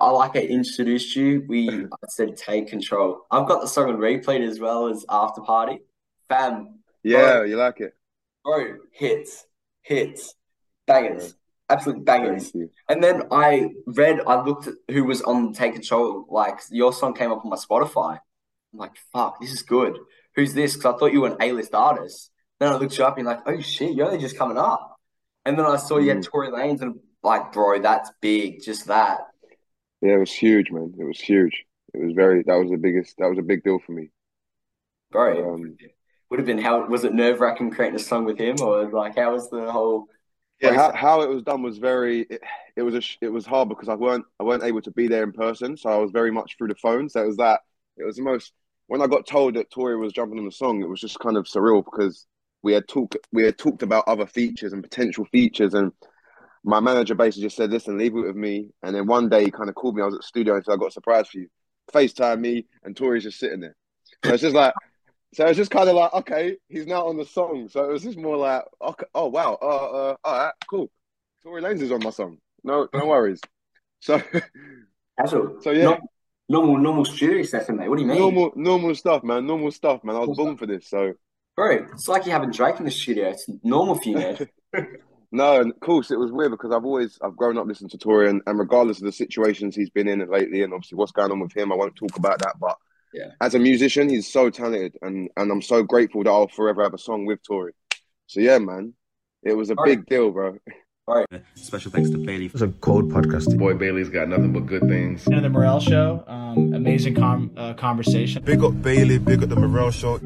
I like I introduced you. We I said take control. I've got the song on replay as well as After Party. Fam. Yeah, bro, you like it. Bro, hits, hits, bangers, absolute bangers. And then I read, I looked at who was on Take Control. Like your song came up on my Spotify. I'm like, fuck, this is good. Who's this? Because I thought you were an A-list artist. Then I looked you up and like, oh shit, you're only just coming up. And then I saw you had mm. Tory Lanez and like, bro, that's big. Just that. Yeah, it was huge, man. It was huge. It was very. That was the biggest. That was a big deal for me, bro. Um, would have been how was it nerve wracking creating a song with him, or like how was the whole? Yeah, how, how it was done was very. It, it was a, it was hard because I weren't I weren't able to be there in person, so I was very much through the phone. So it was that. It was the most. When I got told that Tory was jumping on the song, it was just kind of surreal because we had talked we had talked about other features and potential features and my manager basically just said, "Listen, leave it with me." And then one day he kind of called me. I was at the studio and said, "I got a surprise for you." Facetime me, and Tory's just sitting there. So it's just like, so it's just kind of like, okay, he's now on the song. So it was just more like, okay, oh wow, uh, uh, all right, cool. Tory Lanez is on my song. No, no worries. So. So yeah. normal, normal studio session, mate. What do you mean? Normal, normal stuff, man. Normal stuff, man. I was born for this, so. Bro, it's like you having Drake in the studio. It's normal for you, man. No, and of course it was weird because I've always I've grown up listening to Tory, and, and regardless of the situations he's been in lately, and obviously what's going on with him, I won't talk about that. But yeah, as a musician, he's so talented, and and I'm so grateful that I'll forever have a song with Tory. So yeah, man, it was a All big right. deal, bro. All right. Special thanks to Bailey. It was a cold podcast. Boy, Bailey's got nothing but good things. And the Morel Show, um, amazing com- uh, conversation. Big up Bailey, big up the Morel Show.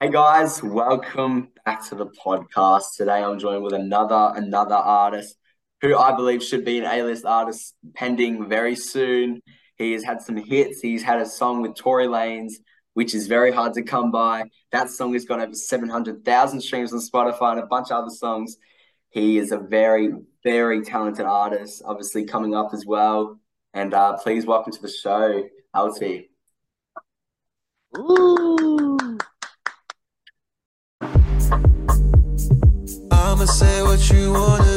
Hey guys, welcome back to the podcast. Today I'm joined with another another artist who I believe should be an A-list artist pending very soon. He has had some hits. He's had a song with Tory Lanez, which is very hard to come by. That song has got over 700,000 streams on Spotify and a bunch of other songs. He is a very, very talented artist, obviously coming up as well. And uh, please welcome to the show, Eltee. Ooh. Say what you wanna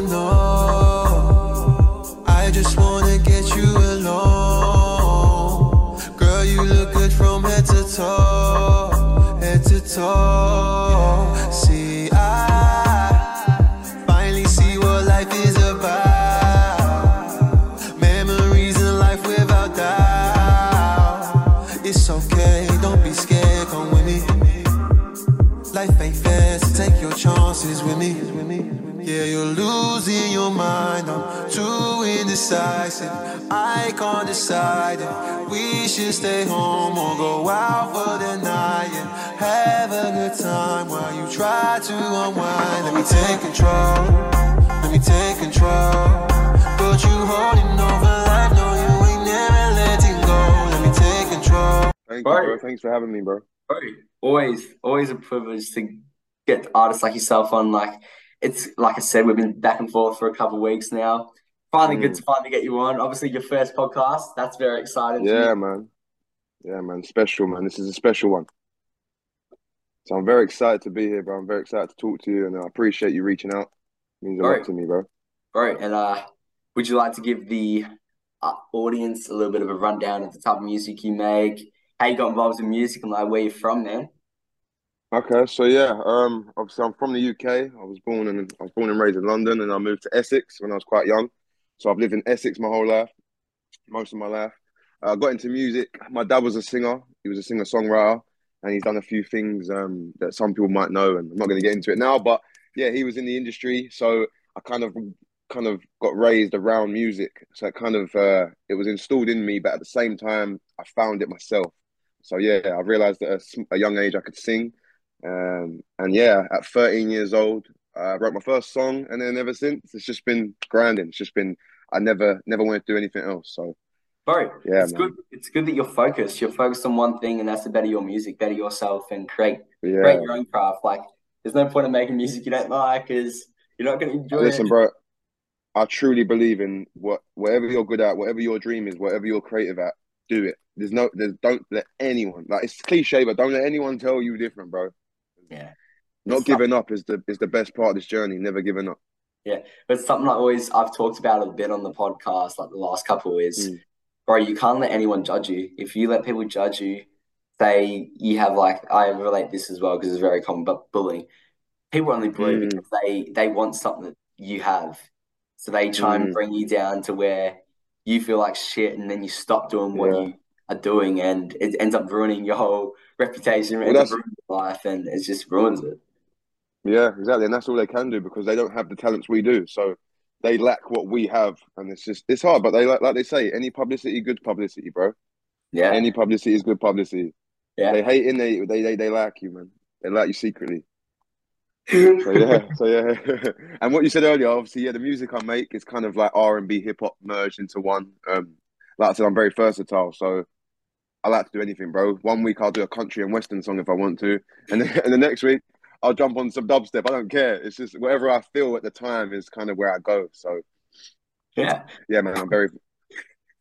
indecisive. I can't decide if we should stay home or go out for the night and have a good time while you try to unwind. Let me take control. Let me take control. Got you holding over life. No, you ain't never letting go. Let me take control. Thank you, bro. Thanks for having me, bro. Always, always a privilege to get artists like yourself on. Like it's like I said, we've been back and forth for a couple of weeks now. Finally, mm. good to finally get you on. Obviously, your first podcast. That's very exciting. Yeah, man. Yeah, man. Special, man. This is a special one. So I'm very excited to be here, bro. I'm very excited to talk to you, and I appreciate you reaching out. It means a lot to me, bro. Right, and uh, would you like to give the uh, audience a little bit of a rundown of the type of music you make, how you got involved in music, and like where you're from, man? Okay, so yeah, um, obviously I'm from the UK. I was born and I was born and raised in London, and I moved to Essex when I was quite young. So I've lived in Essex my whole life, most of my life. I got into music. My dad was a singer. He was a singer songwriter, and he's done a few things um, that some people might know. And I'm not going to get into it now, but yeah, he was in the industry, so I kind of kind of got raised around music. So it kind of uh, it was installed in me, but at the same time, I found it myself. So yeah, I realized at a young age I could sing um, and yeah, at 13 years old, I wrote my first song, and then ever since, it's just been grinding. It's just been I never never wanted to do anything else. So, bro, yeah, it's man. good. It's good that you're focused. You're focused on one thing, and that's to better your music, better yourself, and create yeah. create your own craft. Like, there's no point in making music you don't like, because you're not going to enjoy Listen, it. bro. I truly believe in what whatever you're good at, whatever your dream is, whatever you're creative at, do it. There's no, there's don't let anyone like it's cliche, but don't let anyone tell you different, bro. Yeah. Not it's giving up is the is the best part of this journey. Never giving up. Yeah, but something I always I've talked about a bit on the podcast, like the last couple is, Mm. bro, you can't let anyone judge you. If you let people judge you, say you have like I relate this as well because it's very common, but bullying. People only bully Mm. because they they want something that you have. So they try and Mm. bring you down to where you feel like shit and then you stop doing what Yeah. you are doing and it ends up ruining your whole reputation, Well, ruining your life and it just ruins it. Yeah, exactly, and that's all they can do because they don't have the talents we do. So they lack what we have, and it's just it's hard. But they like like they say, any publicity, good publicity, bro. Yeah. Any publicity is good publicity. Yeah. They hate in they they they they like you, man. They like you secretly. So yeah, so yeah. and what you said earlier, obviously, yeah, the music I make is kind of like R and B, hip hop merged into one. Um, like I said, I'm very versatile, so I like to do anything, bro. One week I'll do a country and western song if I want to, and then, and the next week I'll jump on some dubstep. I don't care. It's just whatever I feel at the time is kind of where I go. So Yeah. yeah, man, I'm very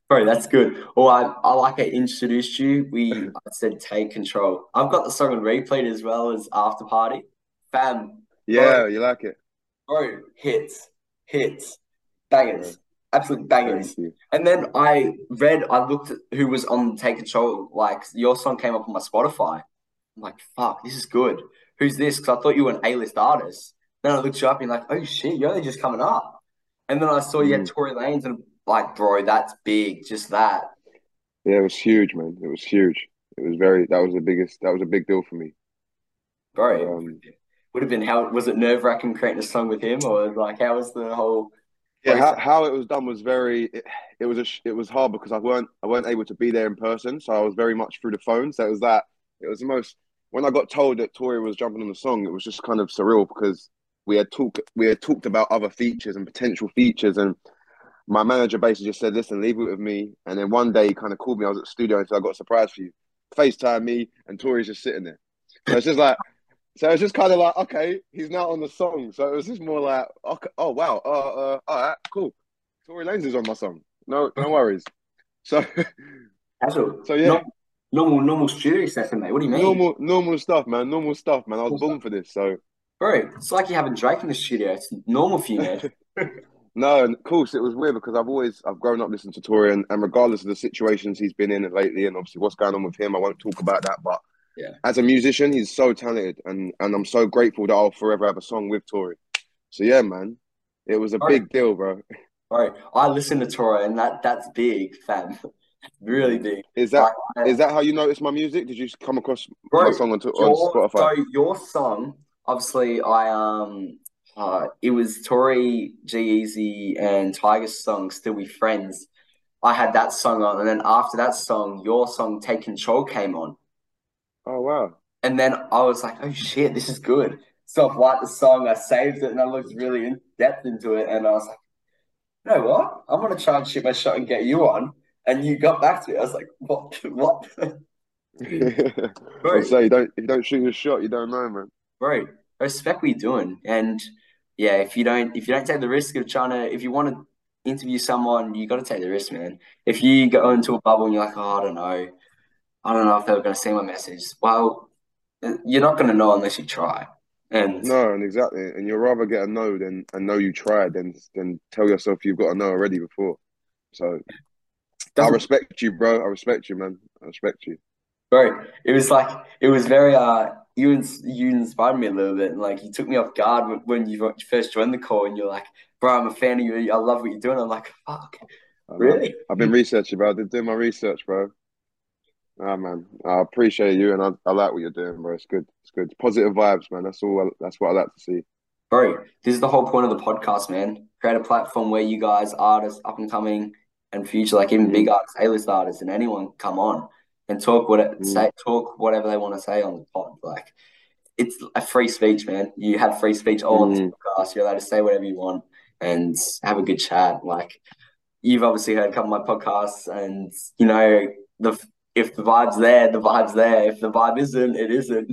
Bro, that's good. Well, I, I like I introduced you. We I said take control. I've got the song on replay as well as After Party. Fam, yeah. You like it? bro, hits, hits, bangers, absolute bangers. And then I read, I looked at who was on Take Control. Like your song came up on my Spotify. I'm like, fuck, this is good. Who's this? Because I thought you were an A-list artist. Then I looked you up and like, oh shit, you're only just coming up. And then I saw you had Tory Lanez and like, bro, that's big. Just that. Yeah, it was huge, man. It was huge. It was very. That was the biggest. That was a big deal for me. Bro, Um, would have been how was it nerve wracking creating a song with him or like how was the whole Yeah, how, how it was done was very. It, it was a, sh- it was hard because I weren't I weren't able to be there in person, so I was very much through the phone. So it was that. It was the most. When I got told that Tory was jumping on the song, it was just kind of surreal because we had talked we had talked about other features and potential features, and my manager basically just said, "Listen, leave it with me." And then one day he kind of called me. I was at the studio and said, "I got a surprise for you." Facetime me, and Tory's just sitting there. So it's just like. So it's just kind of like, okay, he's now on the song. So it was just more like, okay, oh wow, uh, uh, all right, cool. Tory Lanez is on my song. No, no worries. So, so yeah, Not normal normal studio session, mate. What do you mean? normal, normal stuff, man. Normal stuff, man. I was born for this. So Bro, it's like you having Drake in the studio. It's normal for you, man. no, and of course it was weird because I've always I've grown up listening to Tory, and, and regardless of the situations he's been in lately, and obviously what's going on with him, I won't talk about that. But Yeah. as a musician, he's so talented, and and I'm so grateful that I'll forever have a song with Tory. So yeah, man, it was a Right. big deal, bro. Bro, I listen to Tory, and that that's big, fam. Really big. Is that Like, is that how you noticed my music? Did you come across Bro, my song on, on your, Spotify? so your song, obviously, I um, uh, it was Tory, G-Eazy, and Tyga's song, "Still Be Friends." I had that song on, and then after that song, your song "Take Control" came on, Oh wow. and then I was like, "Oh shit, this is good." So I liked the song, I saved it, and I looked really in depth into it, and I was like, "You know what? I'm gonna try and shoot my shot and get you on." And you got back to me. I was like, "What? What?" I say you don't if you don't shoot your shot, you don't know, man. bro, respect what you're doing. And yeah, if you don't if you don't take the risk of trying to if you want to interview someone, you gotta take the risk, man. If you go into a bubble and you're like, oh, I don't know, I don't know if they're gonna see my message. Well, you're not gonna know unless you try. And No, and exactly, and you'd rather get a no than a no you tried than than tell yourself you've got a no already before. So I respect you, bro. I respect you, man. I respect you. bro, it was like it was very uh you ins you inspired me a little bit and like you took me off guard when, when you first joined the call and you're like, bro, I'm a fan of you. I love what you're doing. I'm like, fuck, really? I've been researching, bro. I've been doing my research, bro. Ah, man. I appreciate you, and I, I like what you're doing, bro. It's good. It's good. Positive vibes, man. That's all. I, that's what I like to see. Bro, this is the whole point of the podcast, man. Create a platform where you guys, artists, up and coming and future, like even big artists, A-list artists, and anyone come on and talk what it, Mm. say, talk whatever they want to say on the pod. Like it's a free speech, man. You have free speech all on this Mm. podcast. You're allowed to say whatever you want and have a good chat. Like you've obviously heard a couple of my podcasts, and you know the if the vibe's there, the vibe's there. If the vibe isn't, it isn't.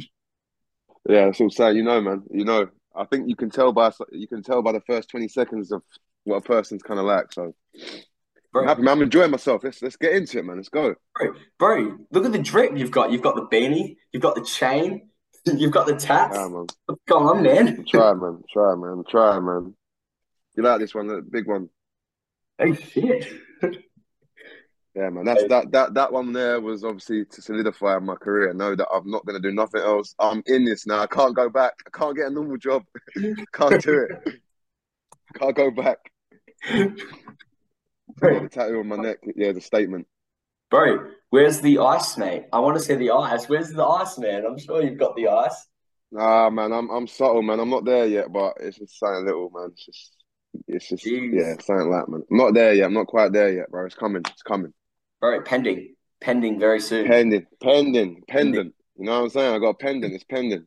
Yeah, that's all saying. You know, man. You know. I think you can tell by you can tell by the first twenty seconds of what a person's kind of like. So Bro, I'm happy, man. I'm enjoying myself. Let's let's get into it, man. Let's go. Bro, bro, look at the drip you've got. You've got the beanie, you've got the chain, you've got the tats. Yeah, man. What's going on, man? Try, man. Try, man. Try, man. You like this one, the big one? Oh shit. Yeah, man. That's that that that one there was obviously to solidify my career. Know that I'm not gonna do nothing else. I'm in this now. I can't go back. I can't get a normal job. can't do it. Can't go back. Bro, Tattoo on my neck. Yeah, the statement. bro, where's the ice, mate? I want to see the ice. Where's the ice, man? I'm sure you've got the ice. Nah, man. I'm I'm subtle, man. I'm not there yet, but it's just something little, man. It's just it's just Jeez. yeah, something like man. I'm not there yet. I'm not quite there yet, bro. It's coming. It's coming. Bro, pending. Pending very soon. Pending, pending, pendant. You know what I'm saying? I got a pendant. It's pending.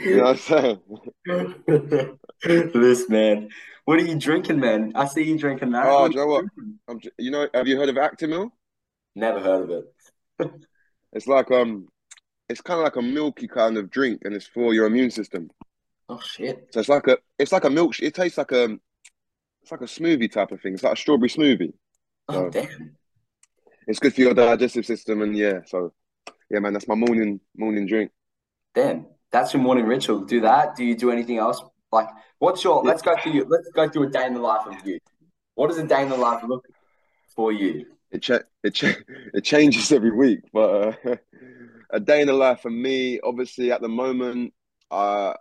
You know what I'm saying? this man. What are you drinking, man? I see you drinking that. Oh, you know what? I'm, you know, have you heard of Actimel? Never heard of it. It's like um, it's kind of like a milky kind of drink, and it's for your immune system. Oh shit. So it's like a, it's like a milk. It tastes like a, it's like a smoothie type of thing. It's like a strawberry smoothie. Oh Oh. damn. It's good for your digestive system, and yeah. So, yeah, man, that's my morning morning drink. Damn. That's your morning ritual. Do that. Do you do anything else? Like, what's your? Let's go through you. Let's go through a day in the life of you. What does a day in the life look for you? It it it changes every week, but uh, a day in the life for me, obviously, at the moment, uh,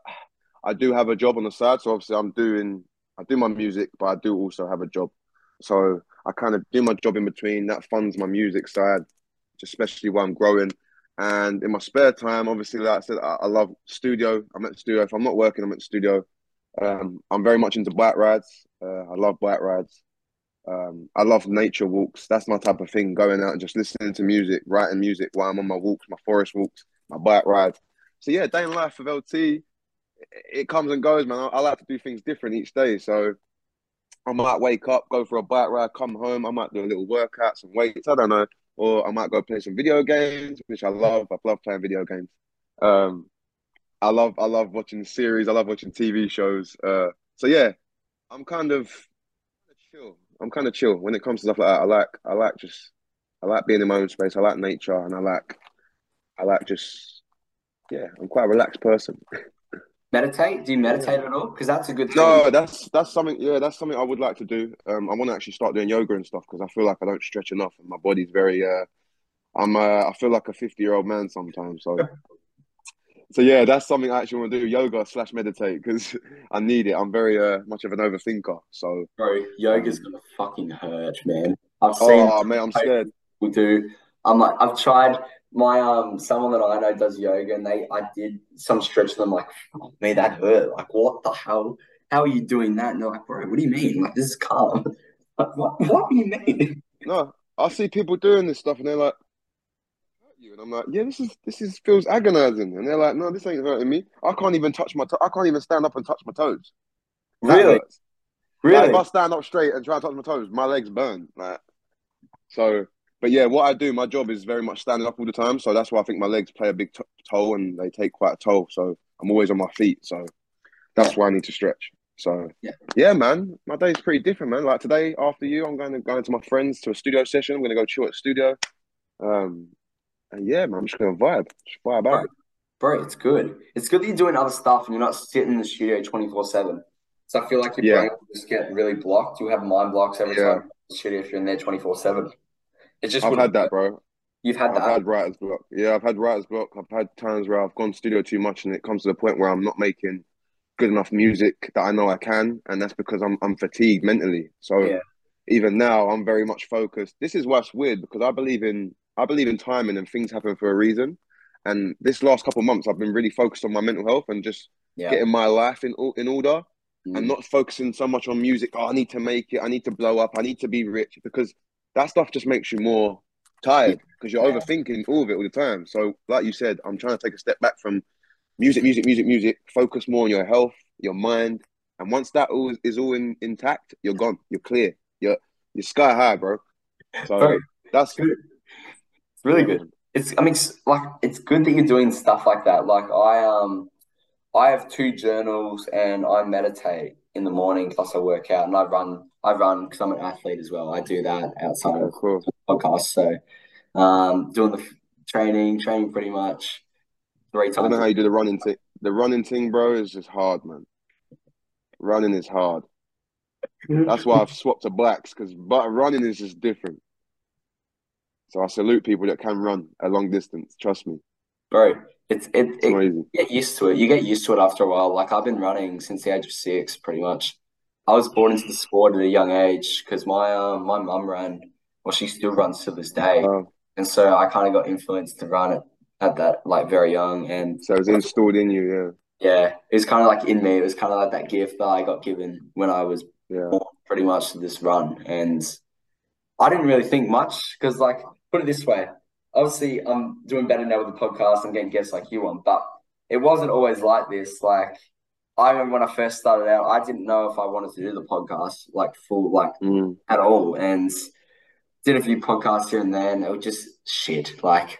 I do have a job on the side. So obviously, I'm doing I do my music, but I do also have a job. So I kind of do my job in between. That funds my music side, especially while I'm growing. And in my spare time, obviously, like I said, I, I love studio. I'm at the studio. If I'm not working, I'm at the studio. Um, I'm very much into bike rides. Uh, I love bike rides. Um, I love nature walks. That's my type of thing. Going out and just listening to music, writing music while I'm on my walks, my forest walks, my bike rides. So yeah, day in life of Eltee, it, it comes and goes, man. I, I like to do things different each day. So I might wake up, go for a bike ride, come home. I might do a little workout, some weights. I don't know, or I might go play some video games, which I love. I love playing video games. Um, I love I love watching series. I love watching TV shows. Uh, so yeah, I'm kind of chill. I'm kind of chill when it comes to stuff like that. I like I like just I like being in my own space. I like nature, and I like I like just yeah. I'm quite a relaxed person. Meditate? Do you meditate at all? Because that's a good thing. No, that's that's something. Yeah, that's something I would like to do. Um, I want to actually start doing yoga and stuff because I feel like I don't stretch enough, and my body's very. Uh, I'm. Uh, I feel like a 50 year old man sometimes. So, so yeah, that's something I actually want to do: yoga slash meditate because I need it. I'm very uh, much of an overthinker. So, Bro, yoga's gonna fucking hurt, man. I've seen oh mate, I'm scared. people do. I'm like, I've tried. My um, someone that I know does yoga, and they, I did some stretch, and I'm like, oh, man, that hurt. Like, what the hell? How are you doing that? And they're like, bro, what do you mean? Like, this is calm. Like, what? What do you mean? No, I see people doing this stuff, and they're like, "Hurt you," and I'm like, "Yeah, this is this is feels agonizing," and they're like, "No, this ain't hurting me. I can't even touch my. To- I can't even stand up and touch my toes. That Really? hurts. Like, Really? if I stand up straight and try to touch my toes, my legs burn. Like, so, but yeah, what I do, my job is very much standing up all the time. So that's why I think my legs play a big t- toll and they take quite a toll. So I'm always on my feet. So that's why I need to stretch. So Yeah. yeah, man, my day's pretty different, man. Like today, after you, I'm going to go to my friends to a studio session. I'm going to go chill at the studio. Um, and yeah, man, I'm just going to vibe, just vibe out. Bro, it's good. It's good that you're doing other stuff and you're not sitting in the studio 24 7. So I feel like your Yeah. brain will just get really blocked. You have mind blocks every Yeah. time in the studio if you're in there 24 7. It just I've had that, bro. You've had I've that. had writer's block. Yeah, I've had writer's block. I've had times where I've gone studio too much, and it comes to the point where I'm not making good enough music that I know I can, and that's because I'm I'm fatigued mentally. So Yeah. even now, I'm very much focused. This is what's weird because I believe in I believe in timing and things happen for a reason. And this last couple of months, I've been really focused on my mental health and just Yeah. getting my life in in order Mm. and not focusing so much on music. Oh, I need to make it. I need to blow up. I need to be rich because that stuff just makes you more tired because you're Yeah. overthinking all of it all the time. So, like you said, I'm trying to take a step back from music, music, music, music. Focus more on your health, your mind, and once that all is, is all in, intact, you're gone. You're clear. You're you're sky high, bro. So Bro, that's good. It's really good. It's I mean it's like it's good that you're doing stuff like that. Like I um I have two journals and I meditate in the morning plus I work out and I run I run because I'm an athlete as well. I do that outside of Cool. podcast. So um doing the f- training, training pretty much three I don't know how you do the running thing. The running thing, bro, is just hard, man. Running is hard. That's why I've swapped to blacks because but running is just different. So I salute people that can run a long distance. Trust me, Bro, it's it, it's it you get used to it. You get used to it after a while. Like I've been running since the age of six, pretty much. I was born into the sport at a young age because my uh, my mum ran, well, she still runs to this day, Uh, and so I kind of got influenced to run it at that like very young. And so it's installed in you. yeah, Yeah, it was kind of like in me. It was kind of like that gift that I got given when I was yeah. born, pretty much to this run, and I didn't really think much because, like, put it this way, obviously I'm doing better now with the podcast. I'm getting guests like you on, but it wasn't always like this. Like, I remember when I first started out, I didn't know if I wanted to do the podcast like full, like Mm. at all, and did a few podcasts here and there, and it was just shit. Like,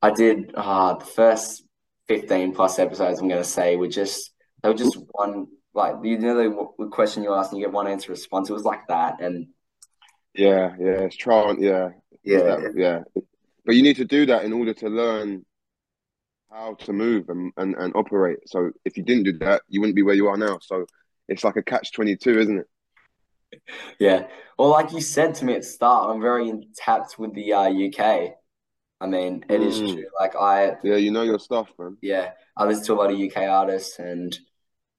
I did uh, the first 15 plus episodes, I'm going to say, were just, they were just one, like, you know, the the question you ask and you get one answer response. It was like that. And Yeah, yeah, it's trial. Yeah, yeah, that, yeah. But you need to do that in order to learn how to move and, and, and operate. So if you didn't do that, you wouldn't be where you are now. So it's like a catch 22, isn't it? yeah. Well, like you said to me at the start, I'm very tapped with the uh, UK. I mean, it is Mm. true. Like, I, Yeah, you know your stuff, man. yeah, I listen to a lot of UK artists and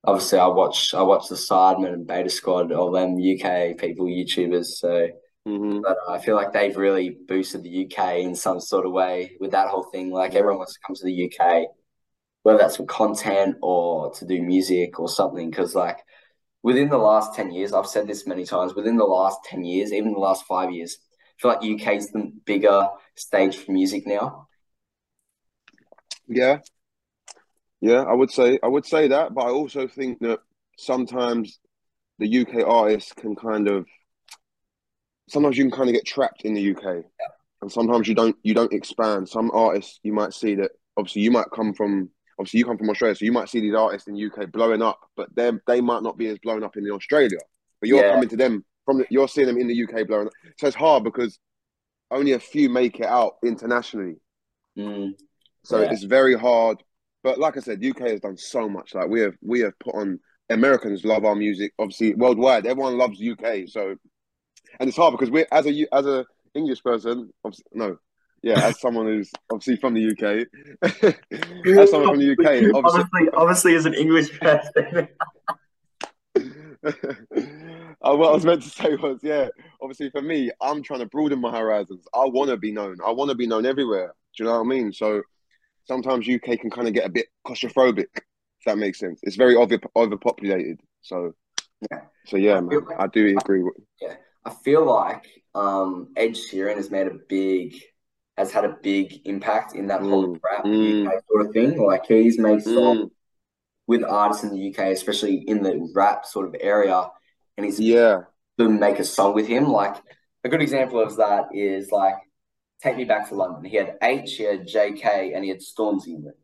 obviously I watch, I watch the Sidemen and Beta Squad, all them UK people, YouTubers. So, hmm But uh, I feel like they've really boosted the UK in some sort of way with that whole thing. Like everyone wants to come to the UK, whether that's for content or to do music or something. Because like within the last ten years, I've said this many times. Within the last ten years, even the last five years, I feel like UK is the bigger stage for music now. Yeah, yeah, I would say I would say that, but I also think that sometimes the UK artists can kind of sometimes you can kind of get trapped in the UK, and sometimes you don't you don't expand. Some artists you might see that obviously you might come from obviously you come from Australia, so you might see these artists in the UK blowing up, but they they might not be as blown up in Australia. But you're Yeah. coming to them from the, you're seeing them in the UK blowing up, so it's hard because only a few make it out internationally. Mm, So Yeah. it's very hard. But like I said, UK has done so much. Like we have we have put on Americans love our music, obviously worldwide. Everyone loves UK. So and it's hard because we're as a as a English person, no. Yeah, as someone who's obviously from the UK. as someone from the UK, obviously obviously, obviously, as an English person. Uh, what I was meant to say was, yeah, obviously for me, I'm trying to broaden my horizons. I want to be known. I want to be known everywhere. Do you know what I mean? So sometimes UK can kind of get a bit claustrophobic, if that makes sense. It's very over overpopulated. So, Yeah. so yeah, I man, I do agree. With, I feel like um, Ed Sheeran has made a big, has had a big impact in that whole Mm, rap mm. UK sort of thing. Like he's made songs Mm, with artists in the UK, especially in the rap sort of area, and he's yeah, them make a song with him. Like a good example of that is like Take Me Back to London. He had Aitch, he had JK, and he had Stormzy in it.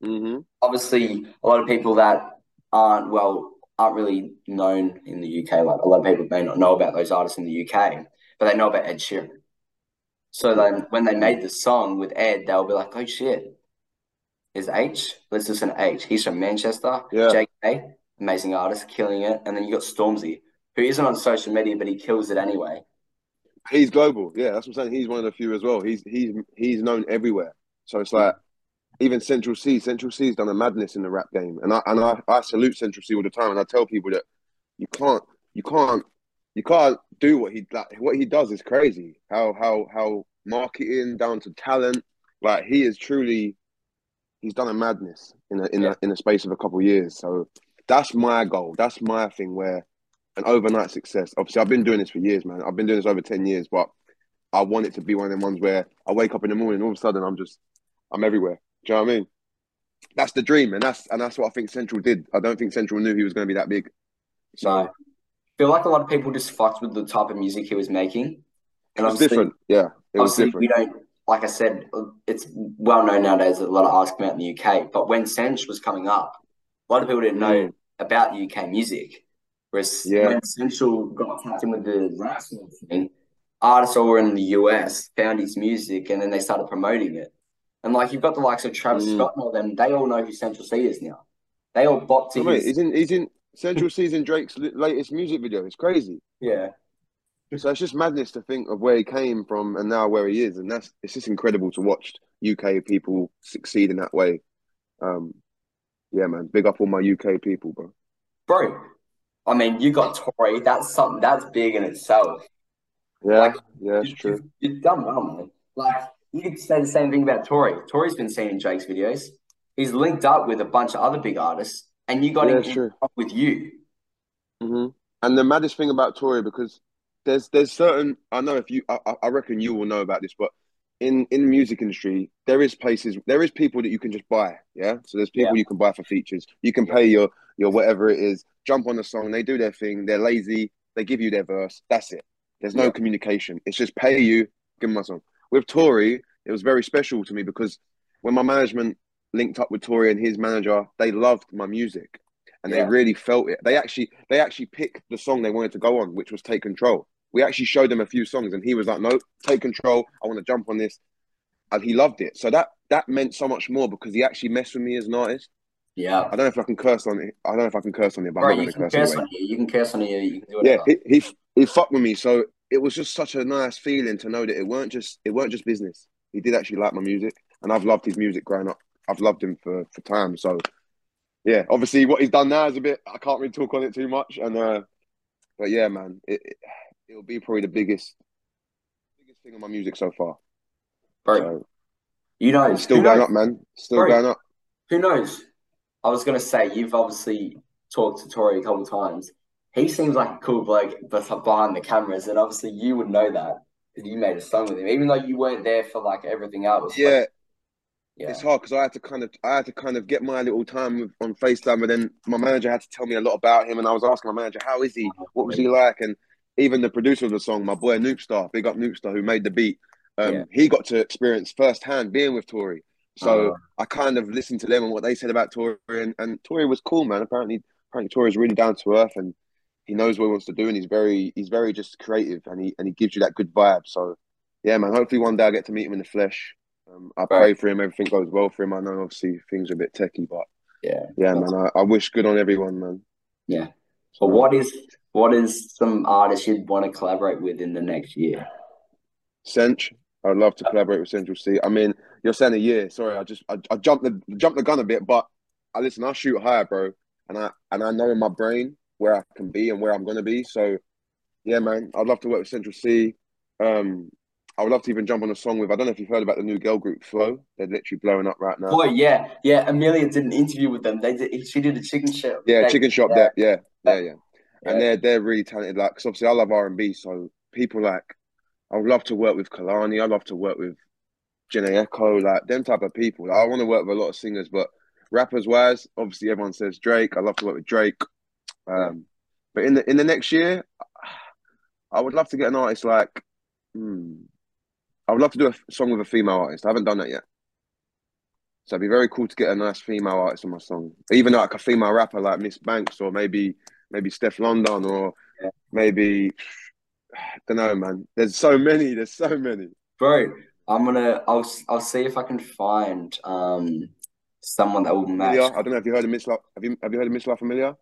hmm Obviously, a lot of people that aren't well aren't really known in the UK. Like a lot of people may not know about those artists in the UK, but they know about Ed Sheeran. So then when they made the song with Ed, they'll be like, "Oh shit, is Aitch? Let's listen to Aitch. He's from Manchester. Yeah. JK, amazing artist, killing it. And then you got Stormzy, who isn't on social media, but he kills it anyway. He's global. Yeah, that's what I'm saying. He's one of the few as well. He's he's he's known everywhere. So it's like even Central Cee. Central Cee's done a madness in the rap game, and I and I, I salute Central Cee all the time. And I tell people that you can't you can't you can't do what he like what he does is crazy. How how how marketing down to talent, like he is truly he's done a madness in a in Yeah. a in a space of a couple of years. So that's my goal. That's my thing where an overnight success. Obviously, I've been doing this for years, man. I've been doing this over 10 years, but I want it to be one of them ones where I wake up in the morning, all of a sudden I'm just I'm everywhere. Do you know what I mean? That's the dream, and that's and that's what I think Central did. I don't think Central knew he was going to be that big. So I feel like a lot of people just fucked with the type of music he was making. And it was different. Yeah, it was different. we don't like I said, it's well known nowadays that a lot of artists come out in the UK. But when Sench was coming up, a lot of people didn't know Mm. about UK music. Whereas Yeah. when Central got tapped in with the rap thing, artists all were in the US found his music and then they started promoting it. And like you've got the likes of Travis Mm. Scott and all them, they all know who Central Cee is now. They all bought to So, his he's in he's in Central season Drake's latest music video. It's crazy. Yeah. So it's just madness to think of where he came from and now where he is, and that's it's just incredible to watch UK people succeed in that way. Um, yeah, man, big up all my UK people, bro. Bro, I mean, you got Tory. That's something that's big in itself. Yeah, Like, yeah, it's You- true. You've done well, man. Like, you could say the same thing about Tory. Tory's been seen in Jake's videos. He's linked up with a bunch of other big artists, and you got Yeah, him with you. hmm And the maddest thing about Tory because there's there's certain I know if you I, I- reckon you will know about this, but in in the music industry there is places there is people that you can just buy, yeah. So there's people you can buy for features. You can pay your your whatever it is, jump on the song, they do their thing, they're lazy, they give you their verse, that's it. There's no Yeah. communication. It's just pay you, give them my song. With Tory, it was very special to me because when my management linked up with Tory and his manager, they loved my music and they really felt it. They actually they actually picked the song they wanted to go on, which was Take Control. We actually showed him a few songs and he was like, No, take control. I want to jump on this. And he loved it. So that that meant so much more because he actually messed with me as an artist. Yeah. I don't know if I can curse on it. I don't know if I can curse on it, but Bro, I'm you can curse curse on you. You can curse on you. You can do Yeah, he, he he fucked with me. So it was just such a nice feeling to know that it weren't just it weren't just business. He did actually like my music, and I've loved his music growing up. I've loved him for for time. So yeah, obviously what he's done now is a bit. I can't really talk on it too much, and uh, but yeah, man, it, it it'll be probably the biggest biggest thing on my music so far. Bro, So you know, still going knows? up, man. Still Bro. going up. Who knows? I was gonna say you've obviously talked to Tory a couple times. He seems like a cool bloke but behind the cameras, and obviously you would know that because you made a song with him, even though you weren't there for like everything else. Yeah, yeah, it's hard because I had to kind of I had to kind of get my little time on Facetime, and then my manager had to tell me a lot about him, and I was asking my manager, "How is he? What was he like?" And even the producer of the song, my boy Noopstar, big up Noopstar, who made the beat, um, Yeah. he got to experience firsthand being with Tory. So Uh. I kind of listened to them and what they said about Tory, and, and Tory was cool, man. Apparently, apparently Tory is really down to earth, and he knows what he wants to do, and he's very he's very just creative, and he and he gives you that good vibe. So yeah, man. Hopefully one day I get to meet him in the flesh. Um, I pray Right. for him. Everything goes well for him. I know obviously things are a bit techie, but yeah. yeah, man. I, I wish good on everyone, man. Yeah. But what is what is some artists you'd want to collaborate with in the next year? Sench, I'd love to collaborate with Central Cee. I mean, you're saying a year. Sorry, I just I, I jumped the jumped the gun a bit, but I listen. I shoot higher, bro, and I and I know in my brain where I can be and where I'm gonna be. So yeah, man. I'd love to work with Central Cee. Um, I would love to even jump on a song with. I don't know if you've heard about the new girl group FLO. They're literally blowing up right now. Oh yeah, yeah. Amelia did an interview with them. They did. She did a chicken show. Yeah, They- Chicken Shop. yeah. There, yeah, yeah, yeah. Yeah. And they're they're really talented. Like, cause obviously I love R and B, so people like I would love to work with Kehlani. I'd love to work with Jhené Aiko, like them type of people. Like, I want to work with a lot of singers, but rappers wise, obviously everyone says Drake. I love to work with Drake. Um, but in the in the next year, I would love to get an artist like. Hmm, I would love to do a song with a female artist. I haven't done that yet. So it'd be very cool to get a nice female artist on my song, even like a female rapper like Miss Banks or maybe maybe Steph London or Yeah. maybe I don't know, man. There's so many. There's so many. Bro, I'm gonna. I'll. I'll see if I can find um someone that will match. I don't know if you heard of Miss La. Have you have you heard of Miss La Familia?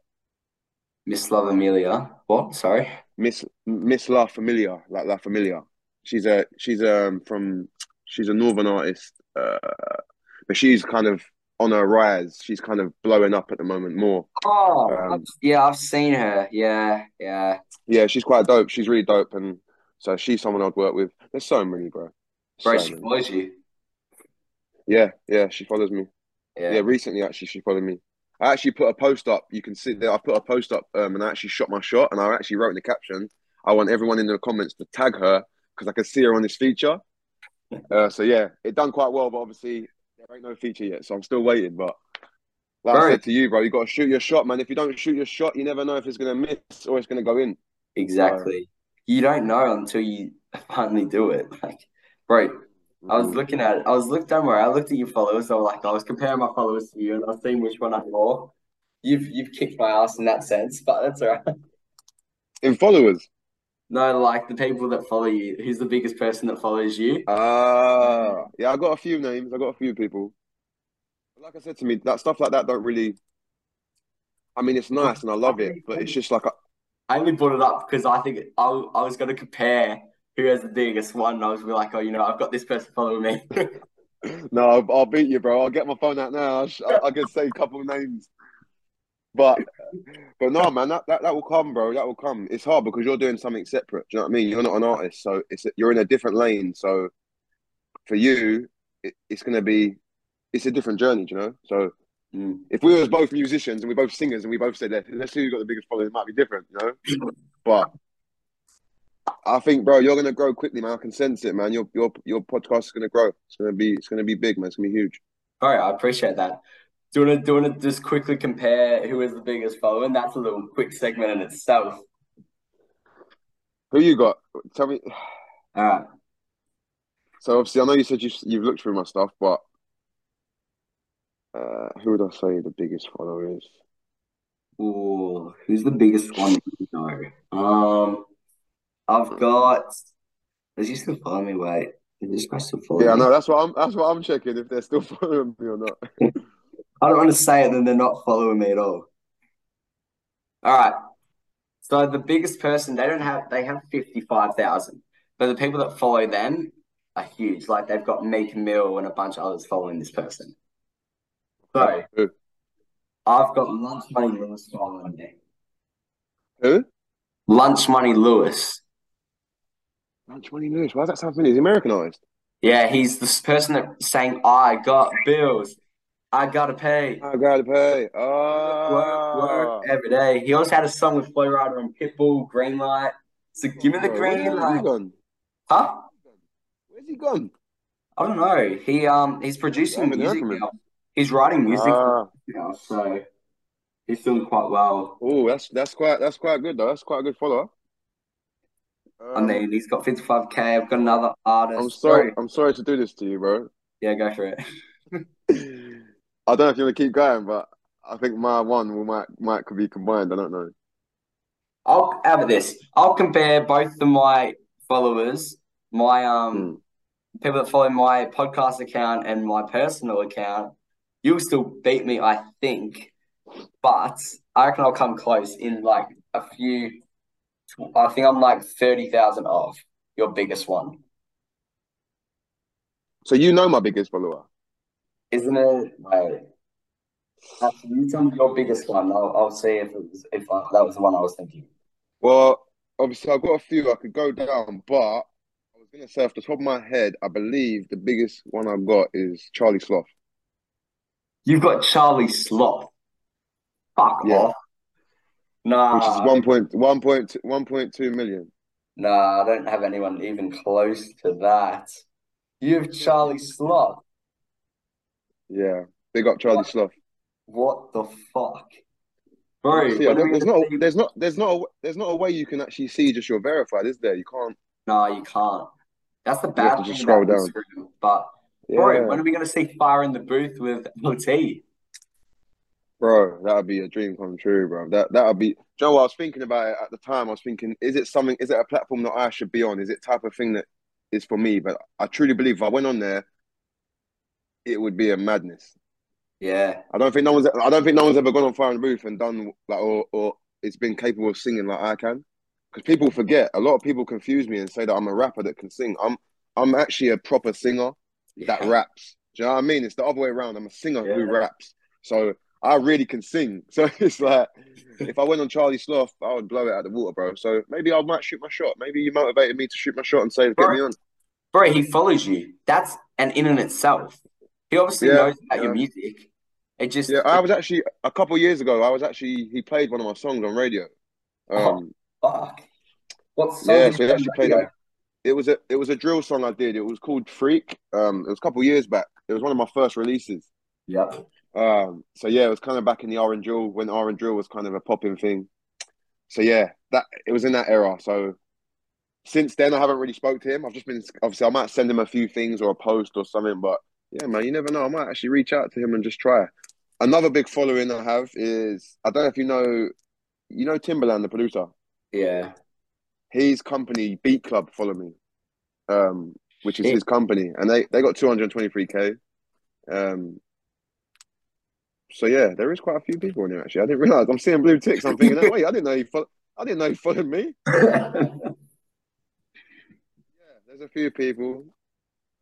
Miss Love Amelia. What? Sorry. Miss Miss La Familia, like La Familia. She's a she's um from she's a northern artist, uh, but she's kind of on her rise. She's kind of blowing up at the moment more. Oh, Um, I've- yeah, I've seen her. Yeah, yeah. Yeah, she's quite dope. She's really dope, and so she's someone I'd work with. There's so many, bro. Bro, So she many. follows you. Yeah, yeah, she follows me. Yeah. Yeah, recently actually she followed me. I actually put a post up. You can see that I put a post up, um, and I actually shot my shot, and I actually wrote in the caption, "I want everyone in the comments to tag her because I can see her on this feature." Uh, so yeah, it done quite well, but obviously there ain't no feature yet, so I'm still waiting. But like I said to you, bro, you got to shoot your shot, man. If you don't shoot your shot, you never know if it's gonna miss or it's gonna go in. Exactly. You don't know until you finally do it. Like, bro, I was looking at it. I was looked don't worry, I looked at your followers. So like I was comparing my followers to you and I was seeing which one I more. You've you've kicked my ass in that sense, but that's all right. in followers. No, like the people that follow you. Who's the biggest person that follows you? Ah, yeah, I got a few names. I got a few people. Like I said to me, that stuff like that don't really. I mean, it's nice and I love it, but it's just like I only brought it up because I think I, I was going to compare who has the biggest one. And I was really like, oh, you know, I've got this person following me. no, I'll, I'll beat you, bro. I'll get my phone out now. I'll, sh- I can say a couple of names, but but no, man, that, that that will come, bro. That will come. It's hard because you're doing something separate. Do you know what I mean? You're not an artist, so it's you're in a different lane. So for you, it, it's gonna be it's a different journey. Do you know? So Mm. if we was both musicians and we both singers and we both said that let's see who got the biggest following, it might be different, you know. But I think, bro, you're gonna grow quickly, man. I can sense it, man. Your your your podcast is gonna grow. It's gonna be it's gonna be big, man. It's gonna be huge. All right, I appreciate that. Do you want to do you want to just quickly compare who is the biggest following? That's a little quick segment in itself. Who you got? Tell me. All right. So obviously, I know you said you you've looked through my stuff, but uh, who would I say the biggest follower is? Ooh, who's the biggest one No. Um, I've mm. got. Is he still following me? Wait, is this guy still following me? Yeah, I me? know. That's what I'm. That's what I'm checking if they're still following me or not. I don't want to say it, then they're not following me at all. All right. So the biggest person, they don't have, they have 55,000, but the people that follow them are huge. Like they've got Meek Mill and a bunch of others following this person. So Who? I've got Lunch Money Lewis following me. Who? Lunch Money Lewis. Money Lewis. Why does that sound familiar? Is he Americanized? Yeah, he's this person that saying, I got bills. I gotta pay. I gotta pay. Work, Ah. work every day. He also had a song with Flo Rida and Pitbull, Green Light. So give me the Bro, green where's he light. gone? Huh? Where's he gone? I don't know. He um he's producing music now. He's writing music Ah. now, so he's doing quite well. Oh, that's that's quite that's quite good though. That's quite a good follower. I Um, mean, he's got 55k. I've got another artist. I'm sorry. I'm sorry to do this to you, bro. Yeah, go for it. I don't know if you want to keep going, but I think my one will might might could be combined. I don't know. I'll about this. I'll compare both of my followers, my um Hmm. people that follow my podcast account and my personal account. You'll still beat me, I think, but I reckon I'll come close in like a few. I think I'm like thirty thousand off your biggest one, So you know my biggest follower. isn't it? Wait, actually, you tell me your biggest one. I'll I'll see if it was, if I, that was the one I was thinking. Well, obviously I've got a few I could go down, but I was gonna say off the top of my head, I believe the biggest one I've got is Charlie Sloth. You've got Charlie Sloth. Fuck Yeah. off. Nah. which is one point one point one point two million. Nah, I don't have anyone even close to that. You have Charlie Sloth. Yeah, big up Charlie Sloth. What the fuck? Bro, See, I when are don't- we there's not there's not there's not a, there's not a way you can actually see just your verified, is there? You can't. No, you can't. That's the bad thing just scroll down. But bro, when are we gonna see Fire in the Booth with Eltee? Bro, that would be a dream come true, bro. That that would be. Do you know I was thinking about it at the time? I was thinking, is it something? Is it a platform that I should be on? Is it type of thing that is for me? But I truly believe if I went on there, it would be a madness. Yeah. I don't think no one's. I don't think no one's ever gone on Fire and Booth and done like or or it's been capable of singing like I can. Because people forget. A lot of people confuse me and say that I'm a rapper that can sing. I'm I'm actually a proper singer that raps. Do you know what I mean? It's the other way around. I'm a singer who raps. So I really can sing. So it's like if I went on Charlie Sloth, I would blow it out the water, bro. So maybe I might shoot my shot. Maybe you motivated me to shoot my shot and say, get Bro. me on. Bro, he follows you. That's an in and itself. He obviously Yeah, knows about your music. It just Yeah, I was actually a couple years ago. I was actually he played one of my songs on radio. Um, fuck. What song Yeah, so he actually played it. It was a it was a drill song I did. It was called Freak. Um, it was a couple years back. It was one of my first releases. Yep. Um, so yeah, it was kind of back in the R and drill when R and drill was kind of a popping thing. So yeah, that it was in that era. So since then, I haven't really spoke to him. I've just been obviously I might send him a few things or a post or something. But yeah, man, you never know. I might actually reach out to him and just try. Another big following I have is I don't know if you know, you know Timbaland, the producer. Yeah. his company Beat Club follow me, um, which is his company, and they they got two hundred twenty three k. Um, so yeah, there is quite a few people in here actually. I didn't realize. I'm seeing blue ticks. I'm thinking, that wait, I didn't know you. Fo- I didn't know you followed me. Yeah, there's a few people.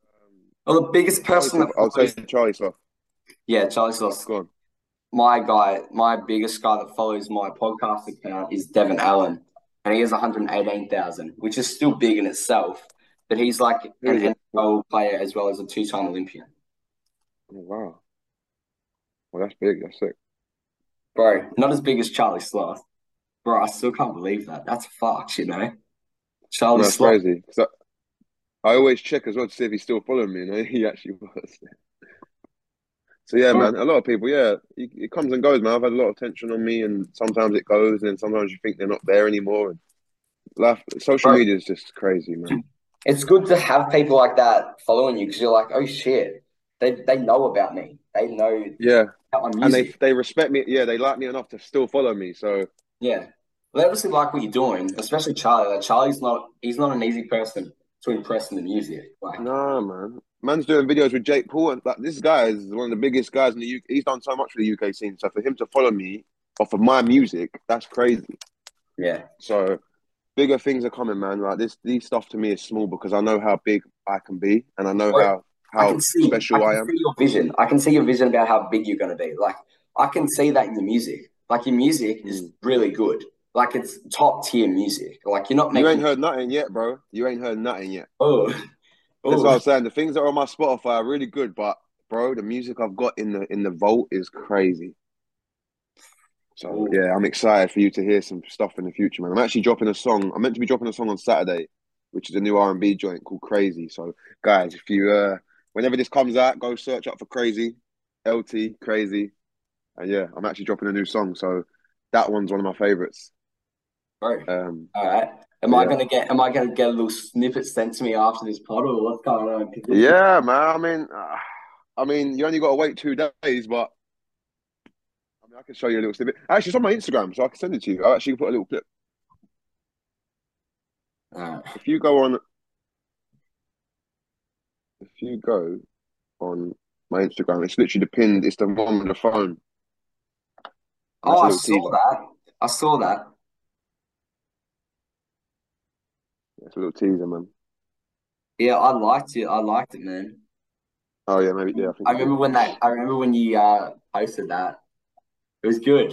Um, well, the biggest person that I'll say follows, Charlie Sloth. yeah, Charlie Sloth. Go on. My guy, my biggest guy that follows my podcast account is Devon Allen, and he has 118,000, which is still big in itself. But he's like Who is an it? NFL player as well as a two-time Olympian. Oh, wow. Well, that's big. That's sick. Bro, not as big as Charlie Sloth. Bro, I still can't believe that. That's fucked, you know? Charlie No, that's Sloth. crazy. 'Cause I, I always check as well to see if he's still following me. You know, he actually was. So yeah, man, a lot of people, yeah, it, it comes and goes, man. I've had a lot of tension on me, and sometimes it goes, and then sometimes you think they're not there anymore. And life, social Right. media is just crazy, man. It's good to have people like that following you because you're like, oh shit, they they know about me. They know Yeah, and they they respect me. Yeah, they like me enough to still follow me. So Yeah. They obviously like what you're doing, especially Charlie. Like Charlie's not he's not an easy person to impress in the music. Like nah, man, man's doing videos with Jake Paul, and like this guy is one of the biggest guys in the UK. He's done so much for the UK scene. So for him to follow me off of my music, that's crazy. yeah. So bigger things are coming, man. Like this, these stuff to me is small because I know how big I can be, and I know how I how can see special I I am. your vision. I can see your vision about how big you're gonna be. Like I can see that in your music. Like your music is Mm. really good. Like it's top tier music. Like you're not You ain't heard nothing yet, bro. You ain't heard nothing yet. oh That's oh what I'm saying. The things that are on my Spotify are really good, but bro, the music I've got in the in the vault is crazy. So Ooh. yeah, I'm excited for you to hear some stuff in the future, man. I'm actually dropping a song. I'm meant to be dropping a song on Saturday, which is a new R&B joint called Crazy. So guys, if you uh whenever this comes out, go search up for Crazy, Eltee Crazy, and yeah, I'm actually dropping a new song. So that one's one of my favorites. bro. Um, All right. Am I gonna get am I gonna get a little snippet sent to me after this pod or what's going on? yeah, man. I mean, uh, I mean, you only got to wait two days, but I mean, I can show you a little snippet. Actually, it's on my Instagram, so I can send it to you. I'll actually put a little clip. Right. If you go on, you go on my Instagram, it's literally the pinned. It's the one with the phone. Oh, I That's a little saw teaser. that. I saw that. It's a little teaser, man. Yeah, I liked it. I liked it, man. Oh yeah, maybe yeah. I think I remember when that. I remember when you uh posted that. It was good.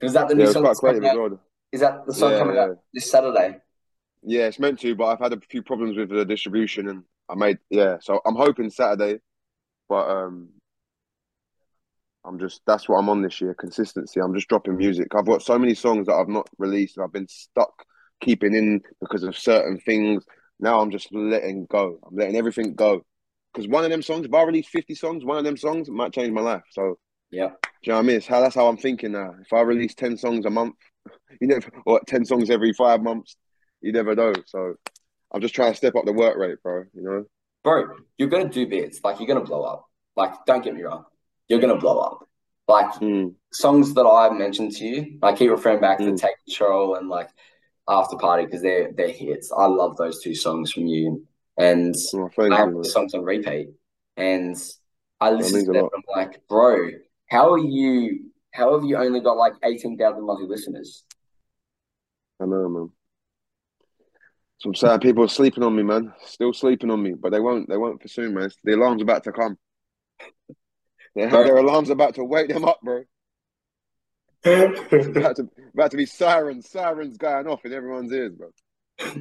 Was that the Yeah, new song quite that's coming out? Is that the song Yeah, coming yeah. out this Saturday? Yeah, it's meant to, but I've had a few problems with the distribution, and I made yeah. So I'm hoping Saturday, but um, I'm just that's what I'm on this year. Consistency. I'm just dropping music. I've got so many songs that I've not released, and I've been stuck keeping in because of certain things. Now I'm just letting go. I'm letting everything go. Because one of them songs, if I release 50 songs, one of them songs might change my life. So, Yeah. do you know what I mean? It's how that's how I'm thinking now. If I release 10 songs a month, you never, or 10 songs every five months, you never know. So, I'm just trying to step up the work rate, bro. You know? Bro, you're gonna do bits. Like you're gonna blow up. Like, don't get me wrong. You're gonna blow up. Like Mm, songs that I mentioned to you, I keep referring back to Mm. Take Control and like After Party because they're they're hits. I love those two songs from you. And thank I have you, songs on repeat. And I listen to them. And I'm like, bro, how are you how have you only got like eighteen thousand monthly listeners? I know, man. So I'm saying people are sleeping on me, man. Still sleeping on me, but they won't. They won't for soon, man. The alarm's about to come. Their, their alarm's about to wake them up, bro. About to about to be sirens, sirens going off in everyone's ears, bro.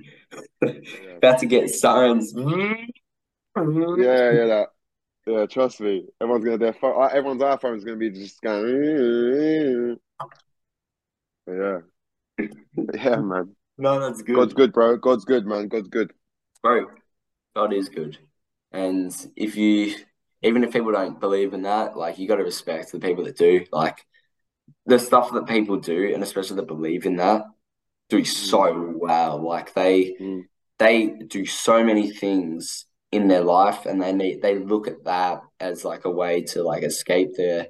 About to get sirens. Yeah, yeah, that. Yeah, trust me. Everyone's gonna their phone. uh, Everyone's iPhone's gonna be just going. Yeah, yeah, man. No, that's good. God's good, bro. God's good, man. God's good. Bro, God is good. And if you, even if people don't believe in that, like you got to respect the people that do. Like the stuff that people do, and especially that believe in that, do so well. Like they, Mm. they do so many things in their life, and they need they look at that as like a way to like escape their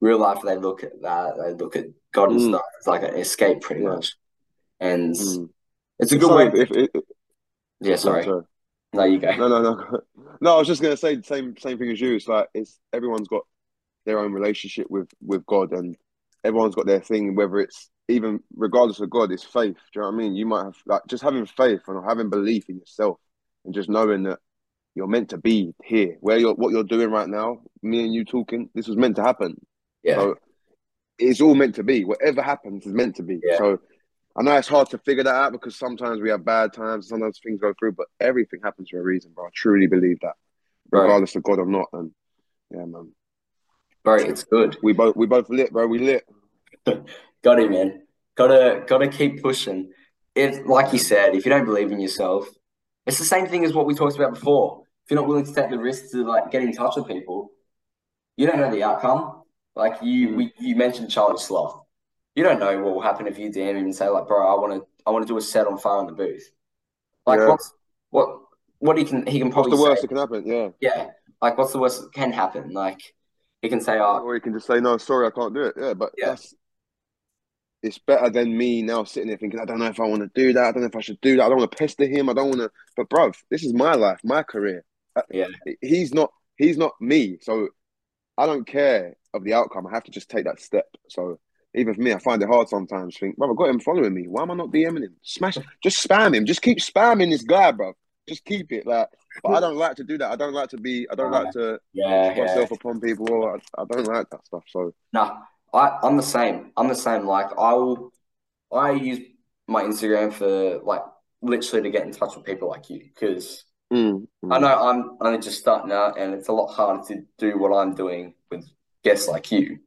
real life. They look at that. They look at God and Mm. stuff. It's like an escape, pretty much. And Mm. it's a good way. if, if, if- yeah, sorry. sorry. No, you go. No, no, no. No, I was just gonna say the same same thing as you. It's like it's everyone's got their own relationship with with God, and everyone's got their thing. Whether it's even regardless of God, it's faith. Do you know what I mean? You might have like just having faith and having belief in yourself, and just knowing that you're meant to be here, where you're what you're doing right now. Me and you talking, this was meant to happen. Yeah. So it's all meant to be. Whatever happens is meant to be. Yeah. So I know it's hard to figure that out because sometimes we have bad times, sometimes things go through, but everything happens for a reason, bro. I truly believe that, Right. regardless of God or not. And yeah, man, Bro, it's good. we both we both lit, bro. We lit. Got it, man. Gotta gotta keep pushing. If like you said, if you don't believe in yourself, it's the same thing as what we talked about before. If you're not willing to take the risk to like get in touch with people, you don't know the outcome. Like you Mm. we you mentioned Charlie Sloth. You don't know what will happen if you DM him and say, like, bro, I wanna I wanna do a set on fire in the booth. Like Yeah. what's what what he can he can What's the worst say, that can happen? Yeah. yeah. Like what's the worst that can happen? Like he can say, Oh, Or you can just say, no, sorry, I can't do it. Yeah, but Yeah. that's it's better than me now sitting there thinking, I don't know if I want to do that. I don't know if I should do that. I don't want to pester him. I don't want to. But bro, this is my life, my career. Uh, Yeah. He's not. He's not me. So I don't care of the outcome. I have to just take that step. So even for me, I find it hard sometimes. Think, bro, I got him following me. Why am I not DMing him? Smash. Just spam him. Just keep spamming this guy, bro. Just keep it like. But I don't like to do that. I don't like to be. I don't like to yeah, push yeah. myself upon people. Or I, I don't like that stuff. So No, I, I'm the same. I'm the same. Like I will, I use my Instagram for like literally to get in touch with people like you because mm, I mm. know I'm only just starting out and it's a lot harder to do what I'm doing with guests like you.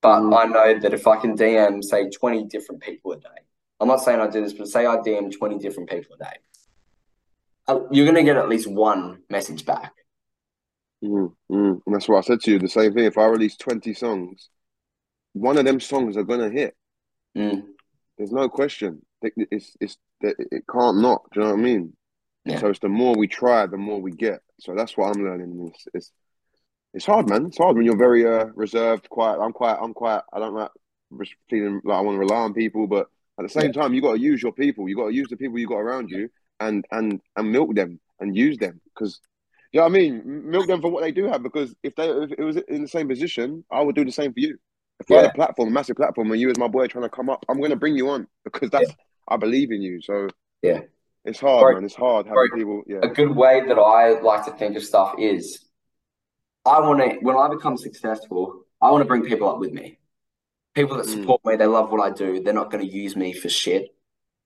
But Mm. I know that if I can DM say 20 different people a day, I'm not saying I do this, but say I DM 20 different people a day, uh, you're gonna get at least one message back. Mm, mm. And that's what I said to you. The same thing. If I release 20 songs, one of them songs are gonna hit. Mm, There's no question. It, it's it's it, it can't not. Do you know what I mean? Yeah. So it's the more we try, the more we get. So that's what I'm learning. It's it's, it's hard, man. It's hard when you're very uh, reserved, quiet. I'm quiet. I'm quiet. I don't like feeling like I want to rely on people, but at the same time, you got to use your people. You got to use the people you got around you, and and and milk them and use them because. You know what I mean? Milk them for what they do have because if they if it was in the same position, I would do the same for you. If I had a platform, a massive platform, and you as my boy trying to come up, I'm going to bring you on because that's I believe in you. So Yeah. it's hard, Right. man. It's hard having Right. people. Yeah, a good way that I like to think of stuff is I want to, when I become successful, I want to bring people up with me. People that Mm. support me, they love what I do. They're not going to use me for shit.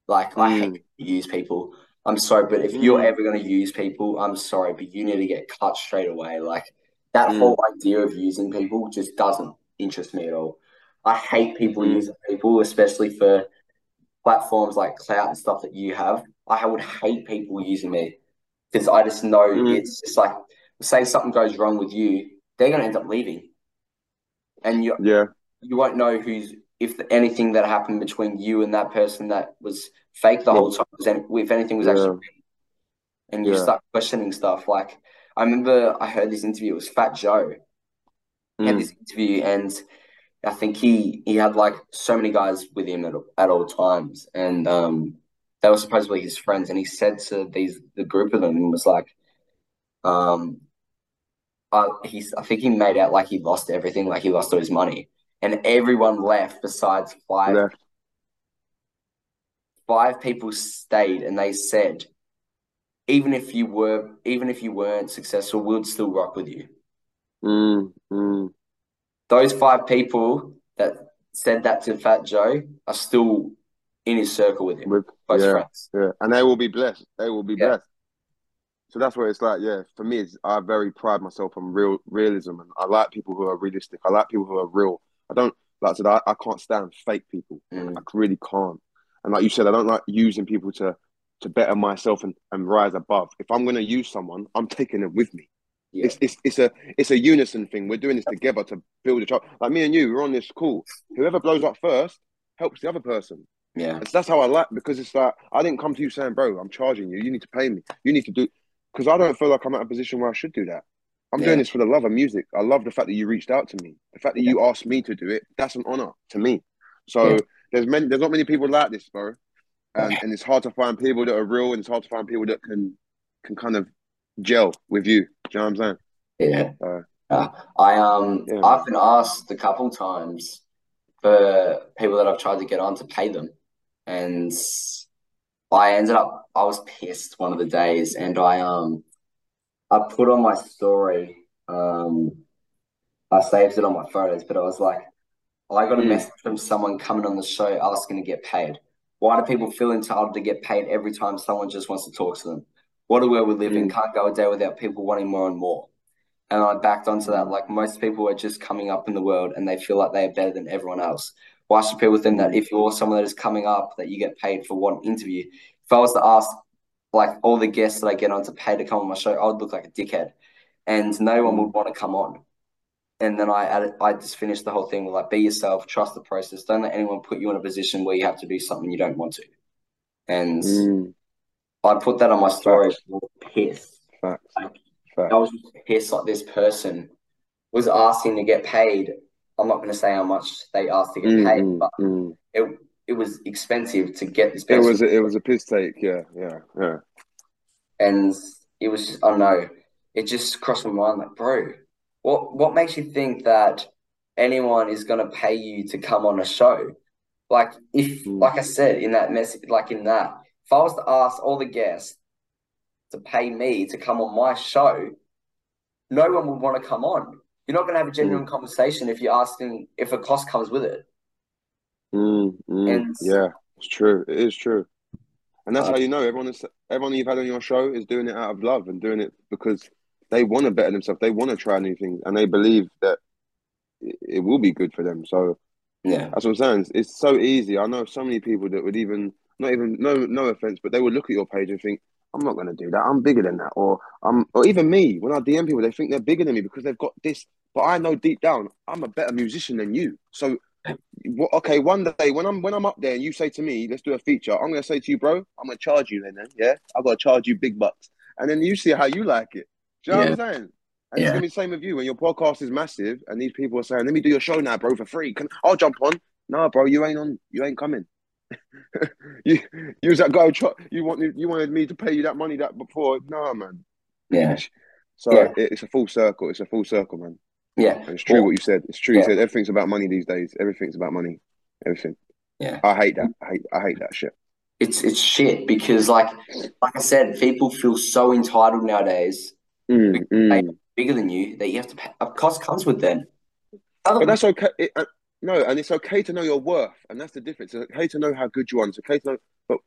Like, I Mm. hate to use people. I'm sorry, but if you're Mm. ever going to use people, I'm sorry, but you need to get cut straight away. Like, that Mm. whole idea of using people just doesn't interest me at all. I hate people Mm. using people, especially for platforms like Clout and stuff that you have. I would hate people using me because I just know Mm. it's just like, say something goes wrong with you, they're going to end up leaving. And you yeah, you won't know who's if anything that happened between you and that person that was fake the whole time, if anything was actually Yeah. real. and you Yeah. start questioning stuff. Like I remember I heard this interview. It was Fat Joe. He had Mm. this interview, and I think he he had like so many guys with him at at all times, and um, they were supposedly his friends. And he said to these the group of them and was like, um, uh, he's I think he made out like he lost everything, like he lost all his money, and everyone left besides five five people stayed and they said, even if you were, even if you weren't successful, we'd still rock with you. Mm. Mm. Those five people that said that to Fat Joe are still in his circle with him, With yeah, friends. yeah, and they will be blessed. They will be Yeah. blessed. So that's where it's like, yeah. For me, I very pride myself on real realism, and I like people who are realistic. I like people who are real. I don't like I said. I, I can't stand fake people. Mm. I really can't. And like you said, I don't like using people to to better myself and, and rise above. If I'm going to use someone, I'm taking them with me. Yeah. It's, it's it's a it's a unison thing. We're doing this together to build a child. Like me and you, we're on this call. Whoever blows up first helps the other person. Yeah. It's, that's how I like because it's like I didn't come to you saying, "Bro, I'm charging you. You need to pay me. You need to do." Because I don't feel like I'm at a position where I should do that. I'm Yeah. doing this for the love of music. I love the fact that you reached out to me. The fact that you asked me to do it. That's an honor to me. So Yeah. there's many. There's not many people like this, bro. And and it's hard to find people that are real, and it's hard to find people that can can kind of gel with you. Do you know what I'm saying? Yeah. Uh, Uh, I um Yeah. I've been asked a couple times for people that I've tried to get on to pay them, and I ended up I was pissed one of the days, and I um I put on my story um I saved it on my photos, but I was like I got a Mm. message from someone coming on the show asking to get paid. Why do people feel entitled to get paid every time someone just wants to talk to them? What a world we live in. Mm. Can't go a day without people wanting more and more. And I backed onto that. Like most people are just coming up in the world and they feel like they are better than everyone else. Why should people think that if you're someone that is coming up that you get paid for one interview? If I was to ask like all the guests that I get on to pay to come on my show, I would look like a dickhead. And no one would want to come on. And then I added, I just finished the whole thing with like be yourself, trust the process. Don't let anyone put you in a position where you have to do something you don't want to. And Mm. I put that on my story. I was. Facts. Like, Facts. I was pissed like this person was asking to get paid. I'm not going to say how much they asked to get Mm, paid, mm, but mm. it it was expensive to get this It was a, it was a piss take. Yeah, yeah, yeah. and it was just, I don't know, it just crossed my mind like, bro, what what makes you think that anyone is gonna pay you to come on a show? Like if, Mm. like I said in that message, like in that, if I was to ask all the guests to pay me to come on my show, no one would want to come on. You're not gonna have a genuine conversation if you're asking if a cost comes with it. Mm, mm. And- Yeah, it's true. It is true. And that's Uh, how you know everyone is everyone you've had on your show is doing it out of love and doing it because they want to better themselves. They want to try new things and they believe that it, it will be good for them. So Yeah. that's what I'm saying. It's so easy. I know so many people that would even not even no no offense, but they would look at your page and think, I'm not gonna do that. I'm bigger than that. Or um or even me, when I DM people, they think they're bigger than me because they've got this. But I know deep down I'm a better musician than you. So okay, one day when I'm when I'm up there and you say to me, let's do a feature, I'm gonna say to you, bro, I'm gonna charge you then, then yeah? I gotta charge you big bucks. And then you see how you like it. Do you know what I'm saying? And Yeah. it's gonna be the same with you when your podcast is massive and these people are saying, Let me do your show now, bro, for free. Can I'll jump on. No, bro, you ain't on you ain't coming. you you was that guy you wanted you wanted me to pay you that money that before. No, man. Yeah. So Yeah. it, it's a full circle. It's a full circle, man. Yeah. And it's true Well, what you said. It's true. You said everything's about money these days. Everything's about money. Everything. Yeah. I hate that. I hate. I hate that shit. It's it's shit because like like I said, people feel so entitled nowadays. Mm, mm. bigger than you that you have to pay. A cost comes with them. But that's okay. It, uh, no, and it's okay to know your worth, and that's the difference. It's okay to know how good you are. It's okay to know, but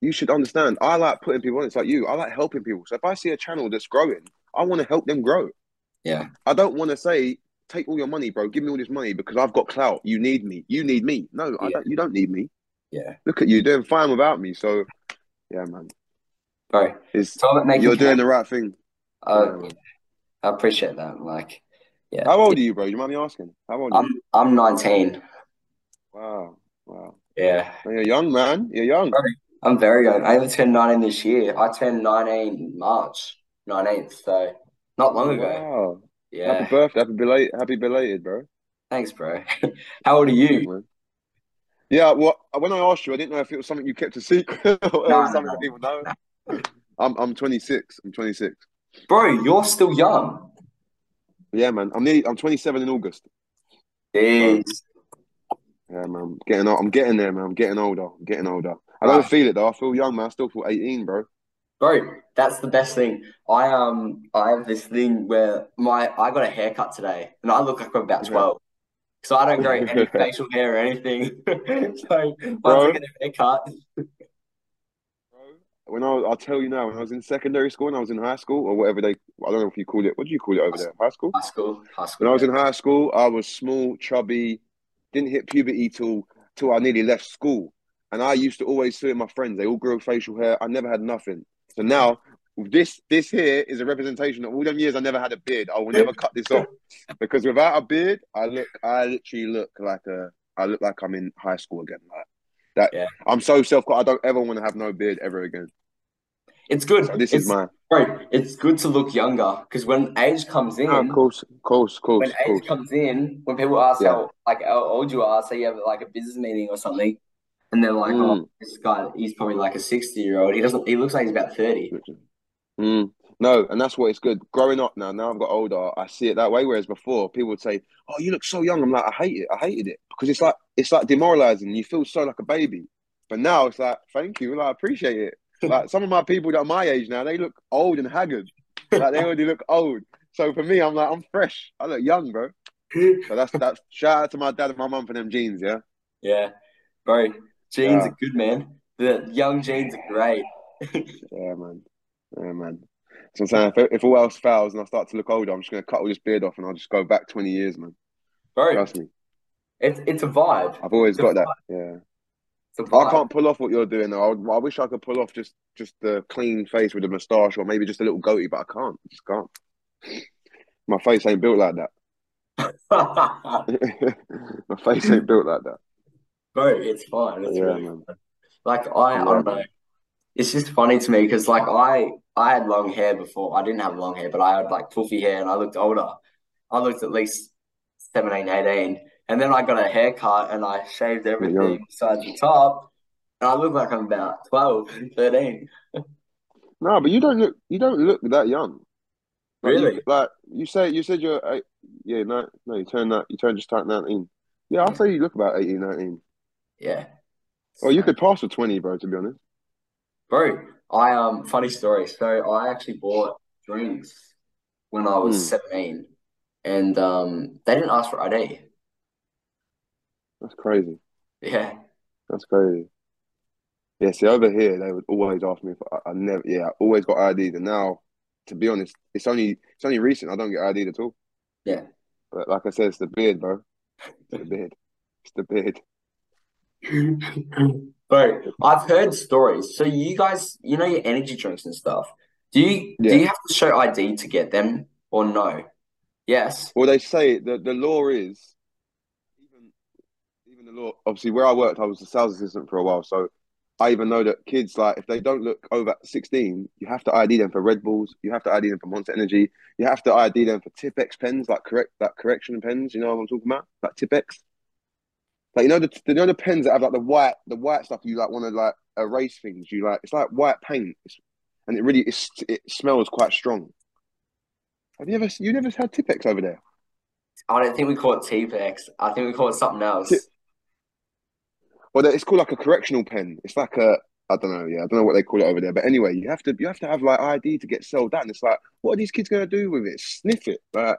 you should understand. I like putting people on. It's like you. I like helping people. So if I see a channel that's growing, I want to help them grow. Yeah. I don't want to say, take all your money, bro. Give me all this money because I've got clout. You need me. You need me. No, I don't. You don't need me. Yeah. Look at you doing fine without me. So, yeah, man. Bro, It's you're doing the right thing. Uh, Yeah. I appreciate that. Like, yeah. How old are you, bro? You mind me asking? How old are you? I'm I'm 19. Wow, wow. Yeah. Oh, You're young, man. You're young. I'm very young. I only turned 19 this year. I turned 19 March 19th, so not long oh, ago. Wow. Happy Yeah. birthday. Happy belated. Happy belated, bro. Thanks, bro. How old are you? Yeah, well, when I asked you, I didn't know if it was something you kept a secret or No, something no. that people know. I'm I'm 26. I'm 26. Bro, you're still young. Yeah, man. I'm nearly, I'm 27 in August. Jeez. Yeah, man. I'm Getting old. I'm getting there, man. I'm getting older. I'm getting older. I don't feel it though. I feel young, man. I still feel 18, bro. Bro, that's the best thing. I um I have this thing where my I got a haircut today and I look like I'm about. 12. So I don't grow any facial hair or anything. So once Bro. I get a haircut, Bro, When I was, I'll tell you now, when I was in secondary school and I was in high school or whatever they, I don't know if you call it. What do you call it over there? High school. high school, high school. When I was in high school, I was small, chubby, didn't hit puberty till till I nearly left school. And I used to always see my friends, they all grew facial hair. I never had nothing. So now this this here is a representation of all them years I never had a beard. I will never cut this off. Because without a beard, I look I literally look like a I look like I'm in high school again. Like that Yeah. I'm so self caught. I don't ever want to have no beard ever again. It's good. So this it's, is my bro, it's good to look younger because when age comes in, of course, of course, of course, when of age comes in, when people ask Yeah. how like how old you are, say you have like a business meeting or something, and they're like, Mm. "Oh, this guy, he's probably like a sixty year old. He doesn't. He looks like he's about 30. Mm. No, and that's what it's good. Growing up now, now I've got older, I see it that way. Whereas before, people would say, "Oh, you look so young." I'm like, I hate it. I hated it because it's like it's like demoralizing. You feel so like a baby. But now it's like, thank you, like, I appreciate it. Like some of my people that are my age now, they look old and haggard. Like they already look old. So for me, I'm like, I'm fresh. I look young, bro. So that's that's shout out to my dad and my mum for them genes, yeah. Yeah, bro. Genes Yeah. are good, man. The young genes are great. Yeah, man. Yeah, man. So I'm saying, if, if all else fails and I start to look older, I'm just gonna cut all this beard off and I'll just go back 20 years, man. Bro, Trust me. it's it's a vibe. I've always It's got that. Yeah. I can't pull off what you're doing though. I, I wish I could pull off just just the clean face with a moustache or maybe just a little goatee, but I can't. I just can't. My face ain't built like that. My face ain't built like that. Bro, it's fine. It's Yeah, really man. fun. Like I, I don't know. It's just funny to me because like I, I had long hair before. I didn't have long hair, but I had like puffy hair, and I looked older. I looked at least 17, 18. and then I got a haircut and I shaved everything besides the top, and I look like I'm about 12, 13. No, but you don't look you don't look that young. Like, you- Really? like you say you said you're eight, yeah, no no, you turned that you turned just turned 19. Yeah, I'll say you look about 18, 19. Yeah. Or you could pass for 20, bro, to be honest. Bro, I um funny story. So I actually bought drinks when I was Hmm. 17 and um they didn't ask for ID. That's crazy. Yeah. That's crazy. Yeah, see, over here they would always ask me if I, I never. Yeah, I always got ID'd, and now, to be honest, it's only it's only recent I don't get ID'd at all. Yeah. But like I said, it's the beard, bro. It's the beard. It's the beard. Bro, I've heard stories. So you guys, you know your energy drinks and stuff. Do you do you have to show ID to get them or no? Yes. Well, they say the the law is even even the law. Obviously, where I worked, I was a sales assistant for a while, so I even know that kids like if they don't look over sixteen, you have to ID them for Red Bulls, you have to ID them for Monster Energy, you have to ID them for Tipp-Ex pens, like correct that correction pens. You know what I'm talking about? Like Tipp-Ex. Like you know the you know the pens that have like the white the white stuff you like want to like erase things. You like it's like white paint, it's, and it really it's, it smells quite strong. Have you ever you never had Tipp-Ex over there? I don't think we call it Tipp-Ex. I think we call it something else. Well, it's called like a correctional pen. It's like a I don't know, yeah, I don't know what they call it over there. But anyway, you have to you have to have like ID to get sold that. And it's like, what are these kids gonna do with it? Sniff it. Like,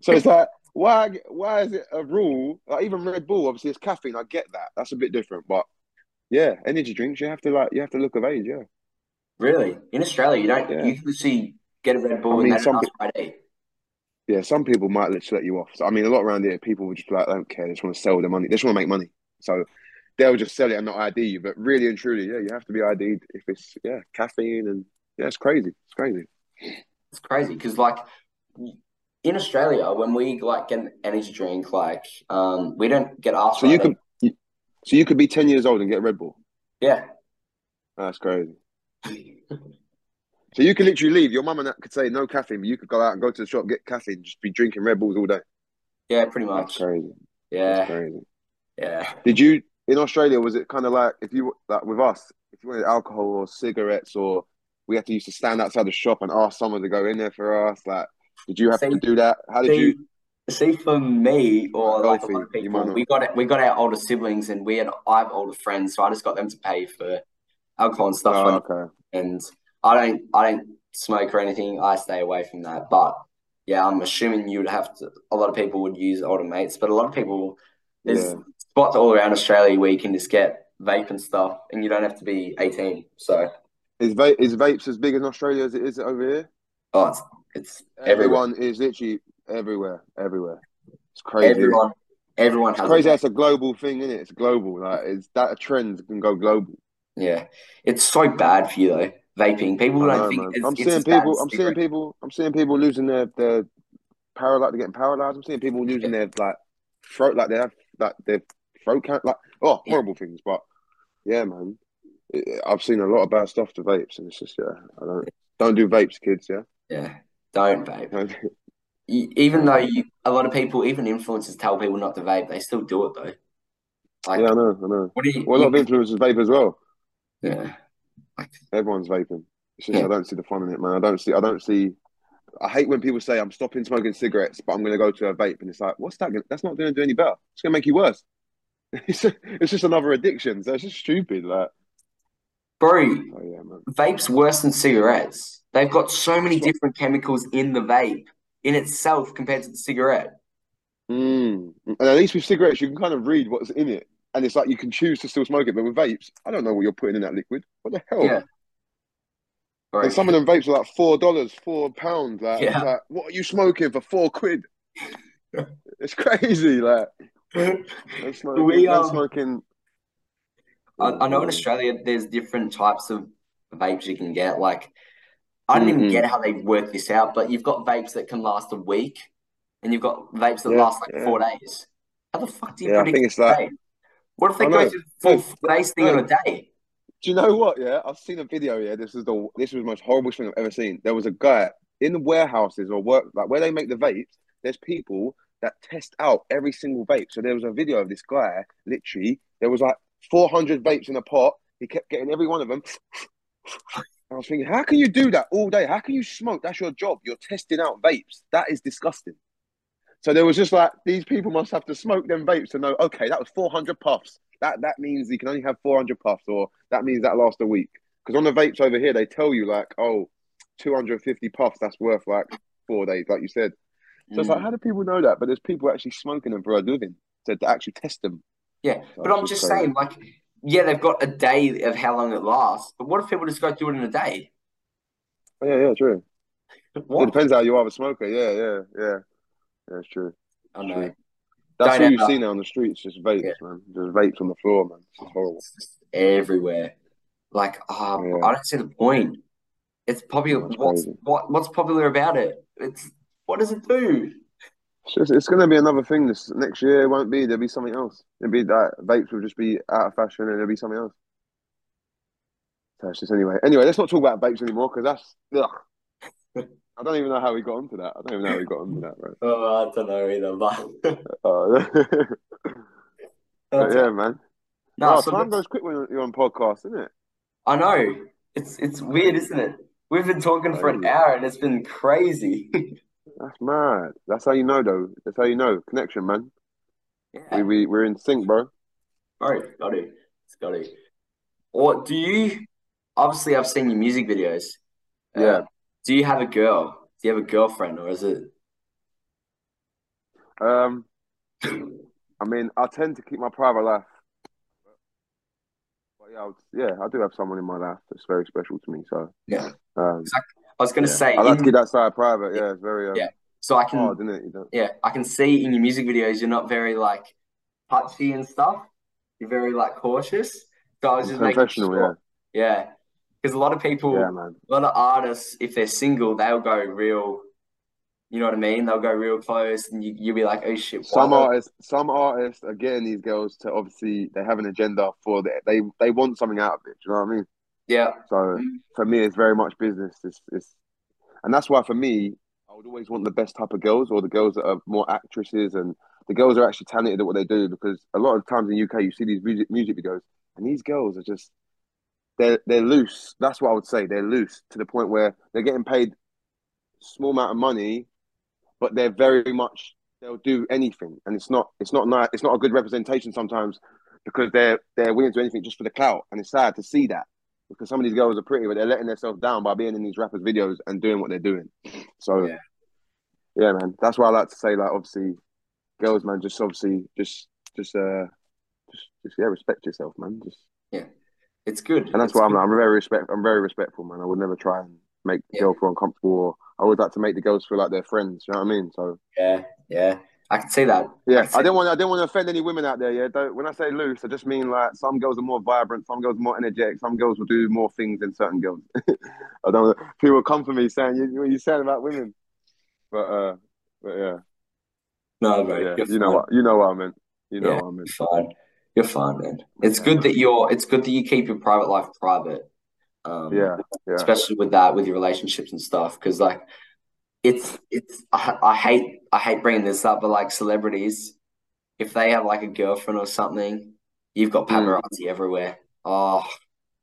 so it's like, why why is it a rule? Like even Red Bull, obviously it's caffeine. I get that. That's a bit different. But yeah, energy drinks, you have to like you have to look of age, yeah. Really? In Australia, you don't Yeah. you can see get a Red Bull I and mean, they some don't ask for ID. Yeah, some people might just let you off. So, I mean, a lot around here, people would just be like, I don't care. They just want to sell the money. They just want to make money. So they'll just sell it and not ID you. But really and truly, yeah, you have to be ID'd if it's, yeah, caffeine and, yeah, it's crazy. It's crazy. It's crazy because like in Australia, when we like get an energy drink, like um we don't get asked So for you could, you, so you could be 10 years old and get Red Bull. Yeah. That's crazy. So you could literally leave. Your mum and that could say no caffeine, but you could go out and go to the shop, get caffeine, just be drinking Red Bulls all day. Yeah, pretty That's much. crazy. That's Yeah. crazy. Yeah. Did you in Australia? Was it kind of like if you like with us, if you wanted alcohol or cigarettes, or we had to used to stand outside the shop and ask someone to go in there for us? Like, did you have See- to do that? How did See, you? see, for me or like a lot of Healthy, you might people, we got it. we got our older siblings and we had I have older friends, so I just got them to pay for alcohol and stuff. Oh, okay. and I don't I don't smoke or anything. I stay away from that. But yeah, I'm assuming you would have to. A lot of people would use older mates, but a lot of people there's Yeah. spots all around Australia where you can just get vape and stuff, and you don't have to be 18. So Is vape is vapes as big in Australia as it is over here? oh, it's it's everywhere. Everyone is literally everywhere, everywhere. It's crazy. Everyone everyone It's has crazy. a vape. A global thing, isn't it? It's global. Like, it's that a trend that can go global. Yeah, it's so bad for you though. Vaping. People don't know, think it's, I'm it's seeing people. I'm seeing people. I'm seeing people losing their their paralyzed. They're getting paralyzed. I'm seeing people losing their like throat, like they have like their throat can't like oh Yeah. horrible things. But yeah, man, I've seen a lot of bad stuff to vapes, and it's just yeah, I don't don't do vapes, kids. Yeah, Yeah, don't vape. Even though you, a lot of people, even influencers, tell people not to vape, they still do it though. Like, yeah, I know, I know. what do you? Well, a lot of influencers vape as well. yeah, like Everyone's vaping. It's just Yeah. I don't see the fun in it, man. I don't see. I don't see. I hate when people say I'm stopping smoking cigarettes, but I'm going to go to a vape, and it's like, what's that? Gonna, that's not going to do any better. It's going to make you worse. It's just, it's just another addiction. So it's just stupid. Like, Bro, oh yeah, man. vape's worse than cigarettes. They've got so many different chemicals in the vape in itself compared to the cigarette. Mm. And at least with cigarettes, you can kind of read what's in it, and it's like you can choose to still smoke it. But with vapes, I don't know what you're putting in that liquid. What the hell? Yeah. Bro, And some of them vapes are like four dollars, four pounds. Like, Yeah. like, what are you smoking for four quid? it's crazy. Like, they're smoking. We, they're um, smoking. I, I know in Australia there's different types of vapes you can get. Like, I don't even Mhm. get how they work this out, but you've got vapes that can last a week, and you've got vapes that Yeah, last like yeah. four days. How the fuck do you Yeah, I predict think it's a like- What if they I go know. through the full No, thing no. on a day? Do you know what? Yeah, I've seen a video. Yeah, this is the this was the most horrible thing I've ever seen. There was a guy in the warehouses or work like where they make the vapes. There's people that test out every single vape. So there was a video of this guy. Literally, there was like 400 vapes in a pot. He kept getting every one of them. I was thinking, how can you do that all day? How can you smoke? That's your job. You're testing out vapes. That is disgusting. So there was just like these people must have to smoke them vapes to know. Okay, that was 400 puffs. That that means you can only have 400 puffs, or that means that lasts a week. Because on the vapes over here, they tell you like, oh, 250 puffs. That's worth like four days, like you said. So it's like, Mm. how do people know that? But there's people actually smoking them for a living to, to actually test them. Yeah, So but I'm just crazy. saying, like, yeah, they've got a day of how long it lasts, but what if people just go do it in a day? Oh, yeah, yeah, true. It depends how you are a smoker. Yeah, yeah, yeah. Yeah, it's true. I know. True. That's Don't all you see now on the streets, just vapes, Yeah. man. Just vapes on the floor, man. It's horrible. It's just everywhere. Like, ah, Yeah. I don't see the point. It's popular. That's What's what? What's popular about it? It's what does it do? It's just, it's going to be another thing this next year. It won't be. There'll be something else. It'll be that vapes will just be out of fashion, and there'll be something else. So it's just anyway. Anyway, let's not talk about vapes anymore because that's. Ugh. I don't even know how we got onto that. I don't even know how we got onto that, right? Oh, I don't know either, but Uh, but yeah, man. no. oh, so time goes quick when you're on podcast, isn't it? I know it's it's weird, isn't it? We've been talking for an hour and it's been crazy. That's mad. That's how you know, though. That's how you know. Connection, man. We Yeah, we we're in sync, bro. bro, got it. Got it. Or do you? Obviously, I've seen your music videos. Uh, Yeah. do you have a girl? Do you have a girlfriend, or is it? Um, I mean, I tend to keep my private life. But yeah, I would, yeah, I do have someone in my life that's very special to me. So, Yeah. um, I was gonna yeah. say, I like to in- keep that side private. Yeah, it's very um, Yeah. so I can, hard, isn't it? You yeah, I can see in your music videos you're not very like touchy and stuff. You're very like cautious. So I was just making professional, sure. Yeah, because a lot of people, yeah, a lot of artists, if they're single, they'll go real. You know what I mean? They'll go real close, and you you'll be like, "Oh shit!" Some artists, some artists are getting these girls to obviously they have an agenda for the, they they want something out of it. Do you know what I mean? Yeah, So for me, it's very much business. It's, it's and that's why for me, I would always want the best type of girls or the girls that are more actresses and the girls are actually talented at what they do. Because a lot of times in the UK, you see these music music videos, and these girls are just they're they're loose. That's what I would say. They're loose to the point where they're getting paid small amount of money, but they're very much they'll do anything, and it's not it's not nice. It's not a good representation sometimes because they're they're willing to do anything just for the clout, and it's sad to see that because some of these girls are pretty, but they're letting themselves down by being in these rappers' videos and doing what they're doing. So, Yeah. yeah, man, that's why I like to say, like, obviously, girls, man, just obviously, just, just, uh, just, just, yeah, respect yourself, man. Just, yeah, it's good. and that's It's why I'm, good. I'm very respect, I'm very respectful, man. I would never try and make the Yeah. girl feel uncomfortable. Or I would like to make the girls feel like they're friends. You know what I mean? So, Yeah, yeah, I can see that. yeah, see I didn't want, I didn't want to offend any women out there. Yeah, don't, when I say loose, I just mean like some girls are more vibrant, some girls are more energetic, some girls will do more things than certain girls. I don't. People come for me saying you, what are you saying about women, but uh, but yeah, No, but yeah, you're you know what, you know what I meant. You know Yeah. what I meant. Fine. You're fine, man. It's good that you're. It's good that you keep your private life private. Um, Yeah, yeah, especially with that, with your relationships and stuff, because like, it's it's. I, I hate I hate bringing this up, but like celebrities, if they have like a girlfriend or something, you've got Mm. paparazzi everywhere. Oh,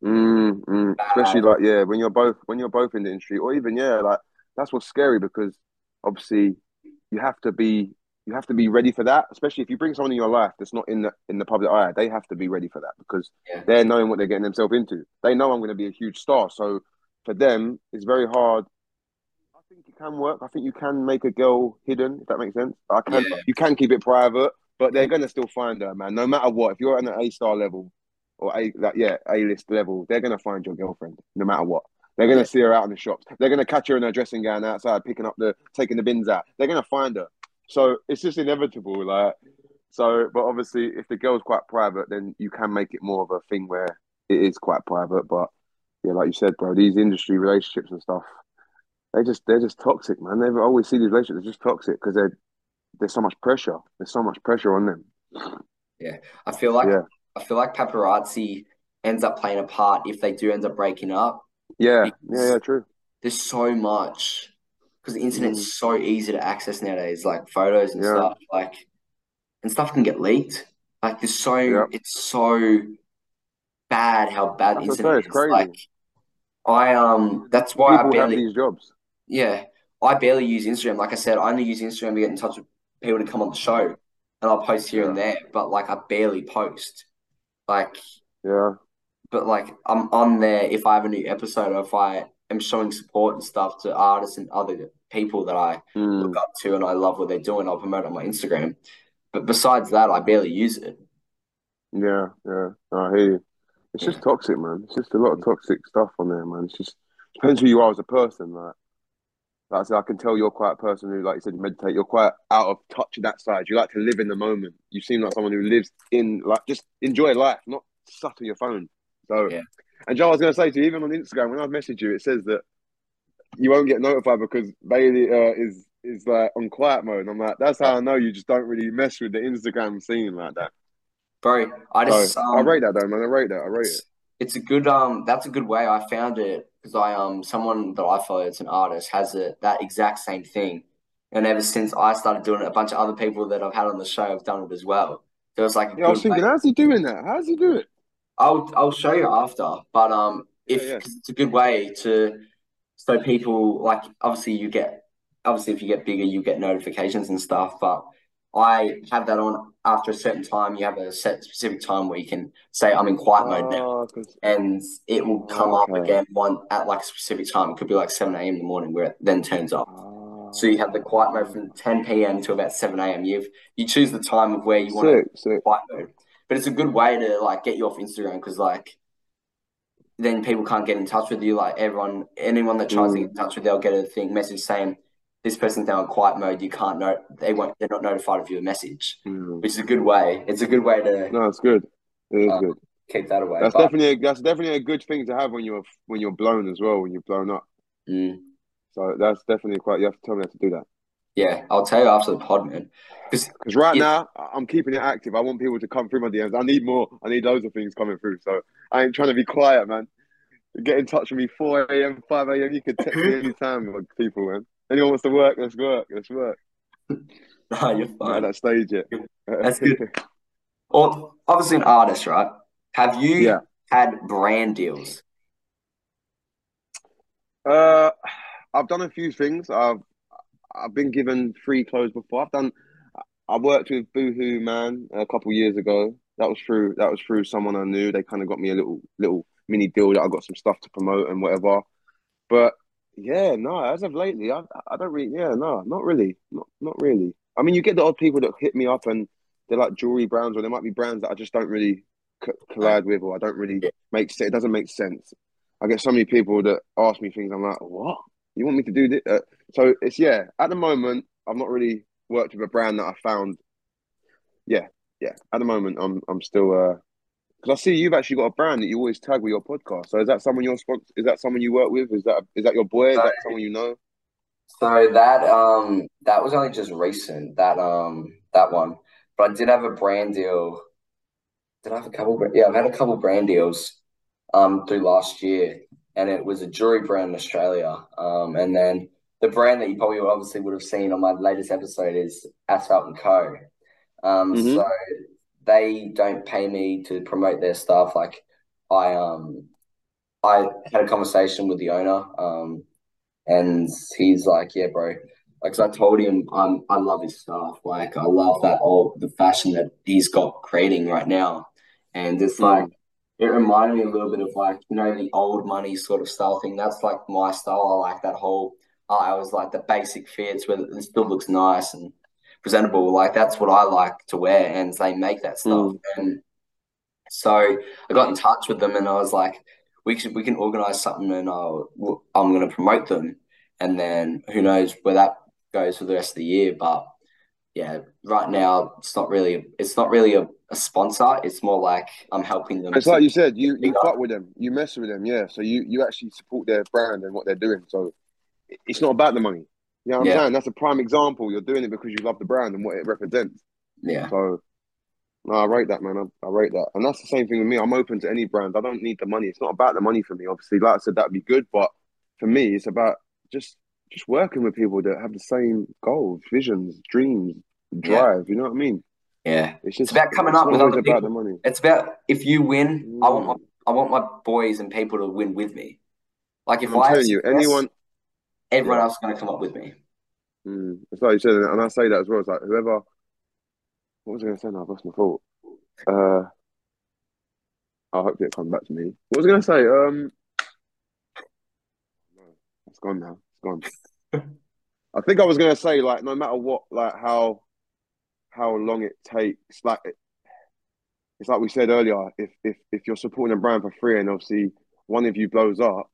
Mm, mm. Especially like yeah, when you're both when you're both in the industry, or even yeah, like that's what's scary because obviously you have to be you have to be ready for that. Especially if you bring someone in your life that's not in the in the public eye, they have to be ready for that because Yeah. they're knowing what they're getting themselves into. They know I'm going to be a huge star, so for them it's very hard. I think it can work. I think you can make a girl hidden, if that makes sense. I can. Yeah. You can keep it private, but they're gonna still find her, man. No matter what. If you're at an A star level or a like yeah A list level, they're gonna find your girlfriend, no matter what. They're gonna Yeah. see her out in the shops. They're gonna catch her in her dressing gown outside, picking up the taking the bins out. They're gonna find her. So it's just inevitable. Like so, but obviously, if the girl's quite private, then you can make it more of a thing where it is quite private. But yeah, like you said, bro, these industry relationships and stuff they just they're just toxic, man. They always see these relationships they're just toxic because they're there's so much pressure. There's so much pressure on them. Yeah, I feel like Yeah. I feel like paparazzi ends up playing a part if they do end up breaking up. Yeah, yeah, yeah, true. There's so much because the internet's Mm. so easy to access nowadays, like photos and Yeah. stuff, like and stuff can get leaked. Like there's so Yep. it's so bad how bad the That's internet it's is. crazy. Like I um that's why I People have barely these jobs. Yeah, I barely use Instagram. Like I said, I only use Instagram to get in touch with people to come on the show, and I'll post here and there. But like, I barely post. Like, Yeah, but like, I'm on there if I have a new episode or if I am showing support and stuff to artists and other people that I Mm. look up to and I love what they're doing. I'll promote it on my Instagram. But besides that, I barely use it. yeah, yeah. I hear you. It's just toxic, man. It's just a lot of toxic stuff on there, man. It's just depends who you are as a person. Like, like I said, I can tell you're quite a person who, like you said, you meditate. You're quite out of touch in that side. You like to live in the moment. You seem like someone who lives in, like, just enjoy life, not sat on your phone. So, Yeah. and Joe, I was going to say to you, even on Instagram, when I've messaged you, it says that you won't get notified because Bailey uh, is is like on quiet mode. I'm like, that's how I know you just don't really mess with the Instagram scene like that. Bro, I just So, I um, rate that though, man. I rate that. I rate it. It's, a good um that's a good way I found it because I um someone that I follow it's an artist has it that exact same thing and ever since I started doing it a bunch of other people that I've had on the show have done it as well so it's like a Yeah, I was good way. thinking, how's he doing that? How's he do it? I'll I'll show you after but um if Yeah, yeah. 'cause it's a good way to so people like obviously you get obviously if you get bigger you get notifications and stuff but I have that on after a certain time you have a set specific time where you can say I'm in quiet mode now Oh, and it will come up again one at like a specific time. It could be like 7 a.m. in the morning where it then turns off. oh. So you have the quiet mode from 10 p.m. to about 7 a.m. You've you choose the time of where you want to sick, sick. quiet mode. But it's a good way to like get you off Instagram because like then people can't get in touch with you. Like everyone, anyone that tries to Mm. get in touch with you, they'll get a thing message saying this person's now in quiet mode. You can't know they won't. They're not notified of your message, Mm. which is a good way. It's a good way to No, it's good. It is Uh, good. keep that away. That's But, definitely a, that's definitely a good thing to have when you're when you're blown as well. When you're blown up, mm. so that's definitely quite. You have to tell me how to do that. Yeah, I'll tell you after the pod, man. Because right Yeah. now I'm keeping it active. I want people to come through my DMs. I need more. I need loads of things coming through. So I ain't trying to be quiet, man. Get in touch with me 4 a.m., 5 a.m. You can text me anytime, like, people, man. Anyone wants to work, let's work. Let's work. no, you're Not at fine. that stage yet. That's good. Well, obviously an artist, right? Have you Yeah. had brand deals? Uh, I've done a few things. I've I've been given free clothes before. I've done. I worked with Boohoo Man a couple years ago. That was through that was through someone I knew. They kind of got me a little little mini deal that I got some stuff to promote and whatever. But yeah, no, as of lately, I I don't really. Yeah, no, not really, not not really. I mean, you get the odd people that hit me up and they're like jewelry brands, or there might be brands that I just don't really co- collide with, or I don't really make sense. It doesn't make sense. I get so many people that ask me things. I'm like, what? You want me to do this? Uh, so it's yeah. At the moment, I've not really worked with a brand that I found. Yeah, yeah. At the moment, I'm I'm still uh because I see you've actually got a brand that you always tag with your podcast. So is that someone you're sponsor? Is that someone you work with? Is that is that your boy? Is that someone you know? So that um that was only just recent, that um that one. But I did have a brand deal. Did I have a couple? Yeah, I've had a couple brand deals um through last year, and it was a jewelry brand in Australia. Um, and then the brand that you probably obviously would have seen on my latest episode is Asphalt and Co. Um, Mhm. so they don't pay me to promote their stuff. Like I um I had a conversation with the owner, um, and he's like, "Yeah, bro." Like, 'cause I told him, I'm, I love his stuff. Like, I love that old the fashion that he's got creating right now, and it's like it reminded me a little bit of like you know the old money sort of style thing. That's like my style. I like that whole. I was like the basic fits where it still looks nice and presentable. Like that's what I like to wear, and they make that stuff. Mm. And so I got in touch with them, and I was like, we should we can organize something, and I'll, I'm going to promote them, and then who knows where that goes for the rest of the year. But yeah, right now it's not really it's not really a, a sponsor. It's more like I'm helping them. It's like you said, you you fuck with them, you mess with them, yeah. So you you actually support their brand and what they're doing. So it's not about the money. You know what I'm saying? That's a prime example. You're doing it because you love the brand and what it represents. yeah, So no, I rate that, man. I, I rate that, and that's the same thing with me. I'm open to any brand. I don't need the money. It's not about the money for me. Obviously, like I said, that'd be good, but for me, it's about just just working with people that have the same goals, visions, dreams, drive. You know what I mean? yeah. It's just about coming it's up with other about the money. It's about if you win, I want my Mm. I want my boys and people to win with me. Like if I'm I telling you, anyone. Everyone Yeah. else is going to come up with me. Mm, it's like you said, and I say that as well. It's like whoever. What was I going to say now? I've lost my thought. Uh, I hope it comes back to me. What was I going to say? Um, it's gone now. It's gone. I think I was going to say like no matter what, like how how long it takes, like it, it's like we said earlier. If if if you're supporting a brand for free and obviously one of you blows up,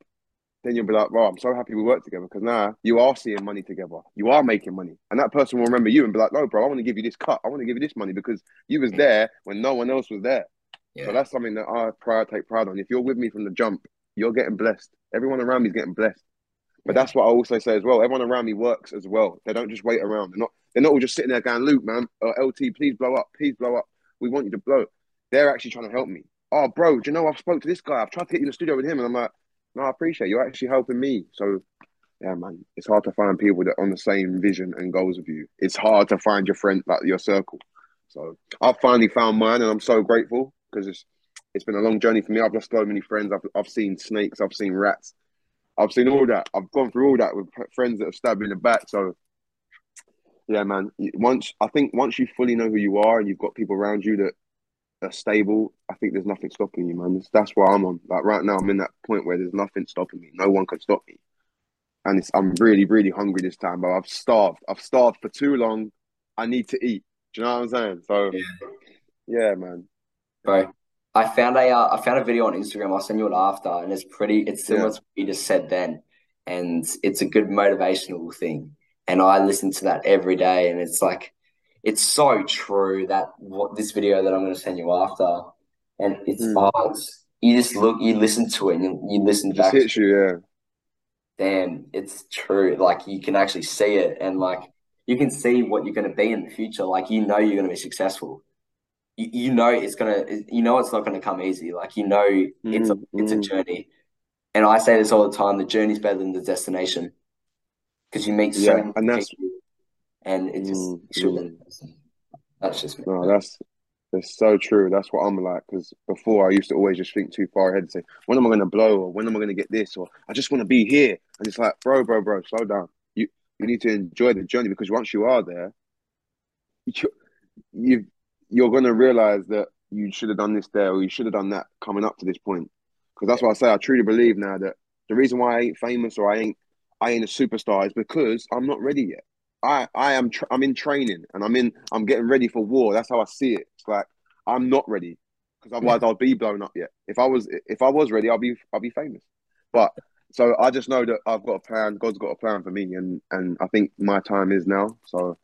then you'll be like, "Well, I'm so happy we work together because now you are seeing money together. You are making money, and that person will remember you and be like, "No, bro, I want to give you this cut. I want to give you this money because you was there when no one else was there." Yeah, So that's something that I pride take pride on. If you're with me from the jump, you're getting blessed. Everyone around me is getting blessed. But Yeah. that's what I also say as well. Everyone around me works as well. They don't just wait around. They're not. They're not all just sitting there going, "Luke, man, uh, Eltee, please blow up, please blow up. We want you to blow." They're actually trying to help me. Oh, bro, do you know I've spoke to this guy? I've tried to get you in the studio with him, and I'm like, "No, I appreciate you. You're actually helping me." So, yeah, man, it's hard to find people that on the same vision and goals of you. It's hard to find your friend, like your circle. So I've finally found mine, and I'm so grateful because it's it's been a long journey for me. I've lost so many friends. I've I've seen snakes. I've seen rats. I've seen all that. I've gone through all that with friends that have stabbed me in the back. So, yeah, man. Once I think once you fully know who you are and you've got people around you that are stable, I think there's nothing stopping you, man. That's, that's where I'm on. Like right now, I'm in that point where there's nothing stopping me. No one can stop me, and it's, I'm really, really hungry this time. But I've starved. I've starved for too long. I need to eat. Do you know what I'm saying? So, Yeah. yeah, man. bro. I found a uh, I found a video on Instagram. I'll send you it after, and it's pretty. It's similar Yeah. to what you just said then, and it's a good motivational thing. And I listen to that every day, and it's like, it's so true that what this video that I'm going to send you after, and it's Mm. oh, it's, you just look, you listen to it, and you, you listen It back. hits you, yeah. Damn, it's true. Like you can actually see it, and like you can see what you're going to be in the future. Like you know you're going to be successful. You, you know it's gonna. You know it's not going to come easy. Like you know it's a Mm, it's a mm. journey. And I say this all the time: the journey's better than the destination, because you meet so Yeah, many and that's- people, and it just Mm, a mm. That's just me. No, that's that's so true. That's what I'm like. Because before I used to always just think too far ahead and say, when am I going to blow, or when am I going to get this, or I just want to be here. And it's like, bro, bro, bro, slow down. You you need to enjoy the journey because once you are there, you you you're going to realize that you should have done this there, or you should have done that coming up to this point. Because that's why I say I truly believe now that the reason why I ain't famous or I ain't I ain't a superstar is because I'm not ready yet. I I am tr- I'm in training and I'm in I'm getting ready for war. That's how I see it. It's like I'm not ready because otherwise I'll be blown up yet. If I was if I was ready, I'll be I'll be famous. But so I just know that I've got a plan. God's got a plan for me, and and I think my time is now. So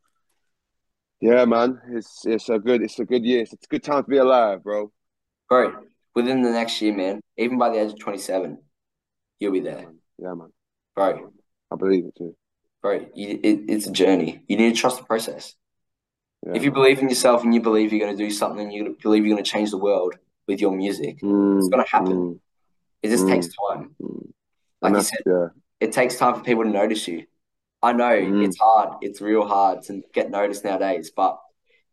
yeah, man, it's it's a good it's a good year. It's a good time to be alive, bro. Bro, within the next year, man, even by the age of 27, you'll be there, Yeah, man, bro. I believe it too. Bro, you, it, it's a journey. You need to trust the process. Yeah, If you believe in yourself and you believe you're going to do something, you believe you're going to change the world with your music, Mm, it's going to happen. mm, It just Mm. takes time. mm. Like you said, yeah, it takes time for people to notice you. I know Mm. it's hard. It's real hard to get noticed nowadays. But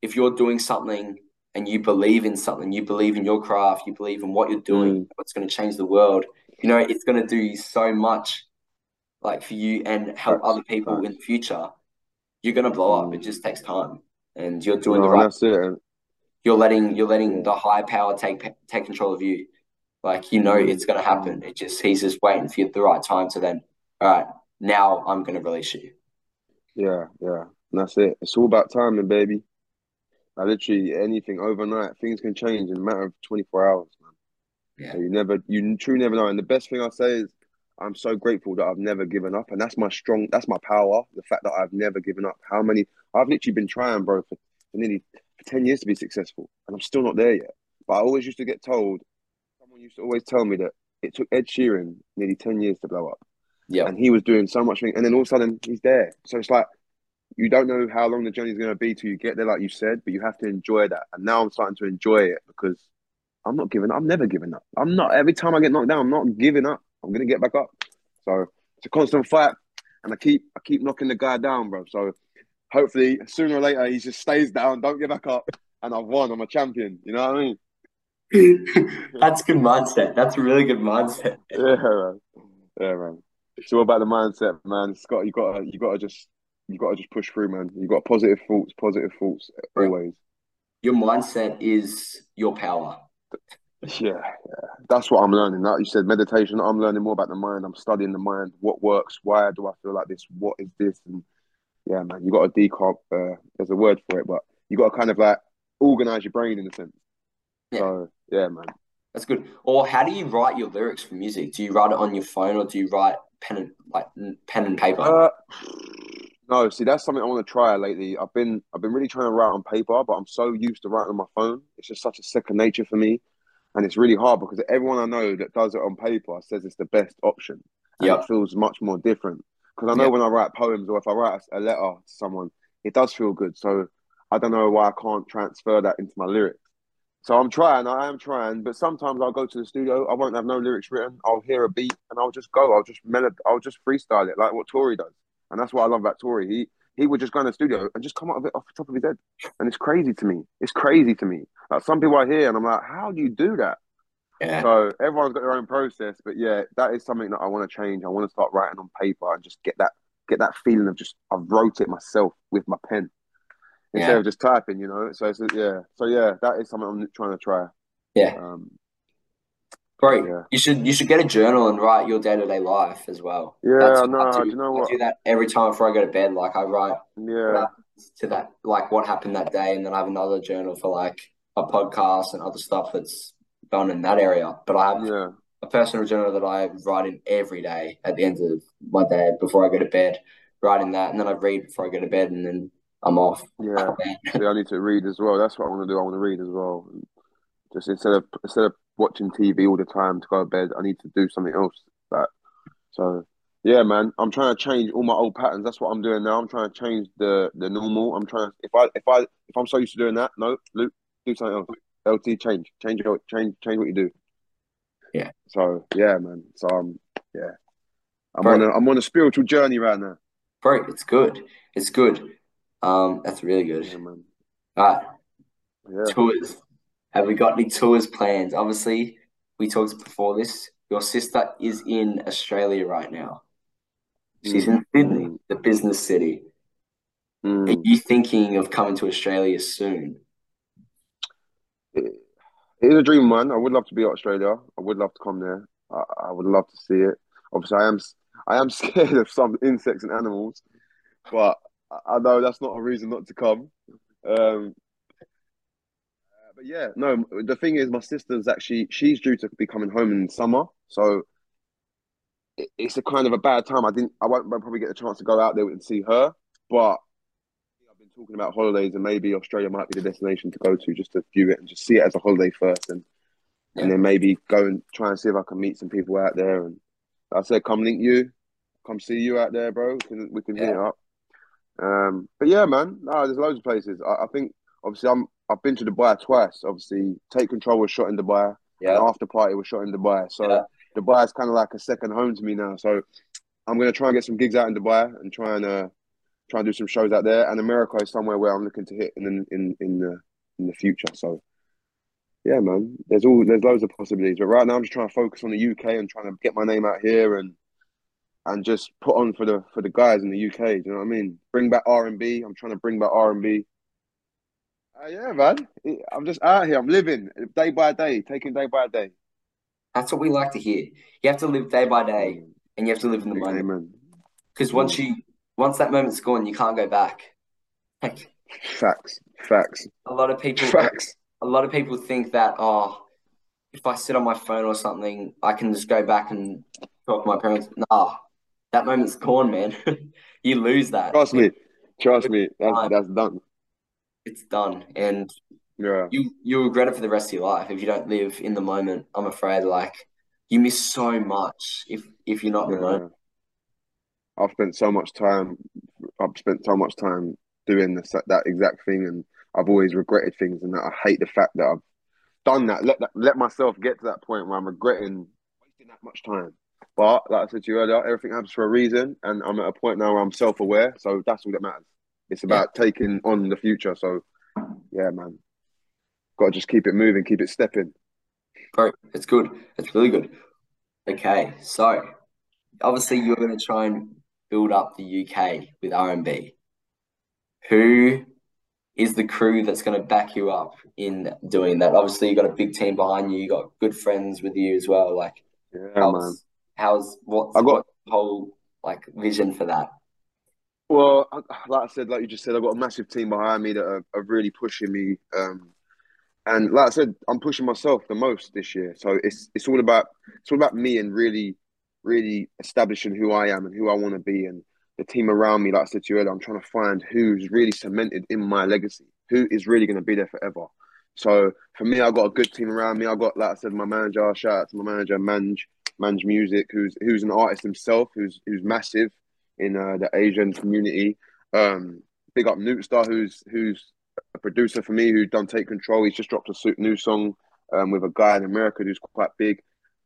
if you're doing something and you believe in something, you believe in your craft, you believe in what you're doing, Mm. what's going to change the world, you know, it's gonna do you so much, like for you and help other people in the future. You're gonna blow up. It just takes time, and you're doing No, the right. that's it. You're letting you're letting the high power take take control of you. Like you know, it's gonna happen. It just he's just waiting for you at the right time to then, all right, now I'm gonna release you. Yeah, yeah. And that's it. It's all about timing, baby. Like literally anything overnight, things can change in a matter of 24 hours, man. Yeah. So you never, you truly never know. And the best thing I say is, I'm so grateful that I've never given up, and that's my strong, that's my power. The fact that I've never given up. How many? I've literally been trying, bro, for, for nearly for 10 years to be successful, and I'm still not there yet. But I always used to get told, someone used to always tell me that it took Ed Sheeran nearly 10 years to blow up Yeah. and he was doing so much thing, and then all of a sudden he's there. So it's like you don't know how long the journey's going to be till you get there, like you said, but you have to enjoy that. And now I'm starting to enjoy it because I'm not giving. up. I'm never giving up. I'm not. Every time I get knocked down, I'm not giving up. I'm going to get back up. So it's a constant fight, and I keep I keep knocking the guy down, bro. So hopefully sooner or later he just stays down, don't get back up, and I've won. I'm a champion. You know what I mean? That's good mindset. That's a really good mindset. Yeah, man. Yeah, man. It's all about the mindset, man. It's you got to you got to just you got to just push through, man. You got positive thoughts, positive thoughts always. Your mindset is your power. Yeah, yeah. That's what I'm learning. Like you said, meditation. I'm learning more about the mind. I'm studying the mind. What works? Why do I feel like this? What is this? And yeah, man, you got to decomp. Uh, there's a word for it, but you got to kind of like organize your brain in a sense. Yeah. So yeah, man. That's good. Or how do you write your lyrics for music? Do you write it on your phone or do you write pen and like pen and paper? Uh, no, see, that's something I want to try lately. I've been I've been really trying to write on paper, but I'm so used to writing on my phone. It's just such a second nature for me, and it's really hard because everyone I know that does it on paper says it's the best option, and Yep. it feels much more different. Because I know Yep. when I write poems or if I write a letter to someone, it does feel good. So I don't know why I can't transfer that into my lyrics. So I'm trying, I am trying, but sometimes I'll go to the studio, I won't have no lyrics written, I'll hear a beat and I'll just go, I'll just melod I'll just freestyle it like what Tory does. And that's what I love about Tory. He he would just go in the studio and just come out of it off the top of his head. And it's crazy to me. It's crazy to me. Like some people I hear and I'm like, how do you do that? Yeah. So everyone's got their own process, but yeah, that is something that I want to change. I want to start writing on paper and just get that get that feeling of just I wrote it myself with my pen instead Yeah. of just typing, you know. So it's yeah, so yeah, that is something I'm trying to try. Yeah. Um, Great. yeah. You should you should get a journal and write your day to day life as well. Yeah, That's no, I do, you know I what? do that every time before I go to bed. Like I write Yeah, to that, like what happened that day, and then I have another journal for like a podcast and other stuff that's done in that area. But I have yeah, a personal journal that I write in every day at the end of my day before I go to bed, writing that, and then I read before I go to bed, and then I'm off. yeah. See, I need to read as well. That's what I want to do. I want to read as well. Just instead of instead of watching TV all the time to go to bed, I need to do something else. Like so, yeah, man. I'm trying to change all my old patterns. That's what I'm doing now. I'm trying to change the the normal. I'm trying. to, If I if I if I'm so used to doing that, no, Luke, do something else. Eltee, change, change your change change what you do. Yeah. So yeah, man. So um, yeah, I'm Right. on a I'm on a spiritual journey right now. Great, it's good. It's good. Um, that's really good. Yeah, man. All right, Yeah. tours. Have we got any tours planned? Obviously, we talked before this. Your sister is in Australia right now. She's in Sydney, Mm. the business city. Are Mm. you thinking of coming to Australia soon? It is a dream, man. I would love to be in Australia. I would love to come there. I, I would love to see it. Obviously, I am I am scared of some insects and animals, but I- know that's not a reason not to come. Um, but yeah, no. The thing is, my sister's actually she's due to be coming home in summer, so it, it's a kind of a bad time. I didn't. I won't probably get the chance to go out there and see her, but. I've been talking about holidays and maybe Australia might be the destination to go to just to view it and just see it as a holiday first and Yeah. and then maybe go and try and see if I can meet some people out there and like I said come link you come see you out there bro we can, we can hit it up um but yeah man no there's loads of places I, I think obviously I'm I've been to Dubai twice obviously Take Control was shot in Dubai Yeah. and After Party was shot in Dubai so Yeah. Dubai is kind of like a second home to me now so I'm gonna try and get some gigs out in Dubai and try and uh try and do some shows out there. And America is somewhere where I'm looking to hit in in in the in the future. So yeah, man. There's all there's loads of possibilities, but right now I'm just trying to focus on the UK and trying to get my name out here and and just put on for the for the guys in the UK. Do you know what I mean? Bring back R and B. I'm trying to bring back R and B. Uh, yeah, man. I'm just out here. I'm living day by day, taking day by day. That's what we like to hear. You have to live day by day, and you have to live in the moment. Because once you once that moment's gone, you can't go back. Like Facts. Facts. a lot of people, Facts. a lot of people think that oh, if I sit on my phone or something, I can just go back and talk to my parents. Nah, that moment's gone, man. you lose that. Trust me. Trust me. That's that's done. It's done, and Yeah. you you regret it for the rest of your life if you don't live in the moment. I'm afraid, like you miss so much if if you're not in the moment. I've spent so much time. I've spent so much time doing this, that exact thing, and I've always regretted things, and I hate the fact that I've done that. Let that, let myself get to that point where I'm regretting wasting that much time. But like I said to you earlier, everything happens for a reason, and I'm at a point now where I'm self-aware. So that's all that matters. It's about taking on the future. So yeah, man, got to just keep it moving, keep it stepping. Bro, it's good. It's really good. Okay, so obviously you're going to try and build up the UK with R&B. Who is the crew that's going to back you up in doing that? Obviously, you've got a big team behind you. You got good friends with you as well. Like, Yeah, man. how's how's what's I got- what's the whole like vision for that? Well, like I said, like you just said, I've got a massive team behind me that are, are really pushing me. Um, and like I said, I'm pushing myself the most this year. So it's it's all about it's all about me and really, really establishing who I am and who I want to be. And the team around me, like I said to you earlier, I'm trying to find who's really cemented in my legacy, who is really going to be there forever. So for me, I've got a good team around me. I've got, like I said, my manager. Shout out to my manager, Manj, Manj Music, who's who's an artist himself, who's who's massive in uh, the Asian community. Um, big up Newtstar, who's who's a producer for me, who done Take Control. He's just dropped a new song um, with a guy in America who's quite big.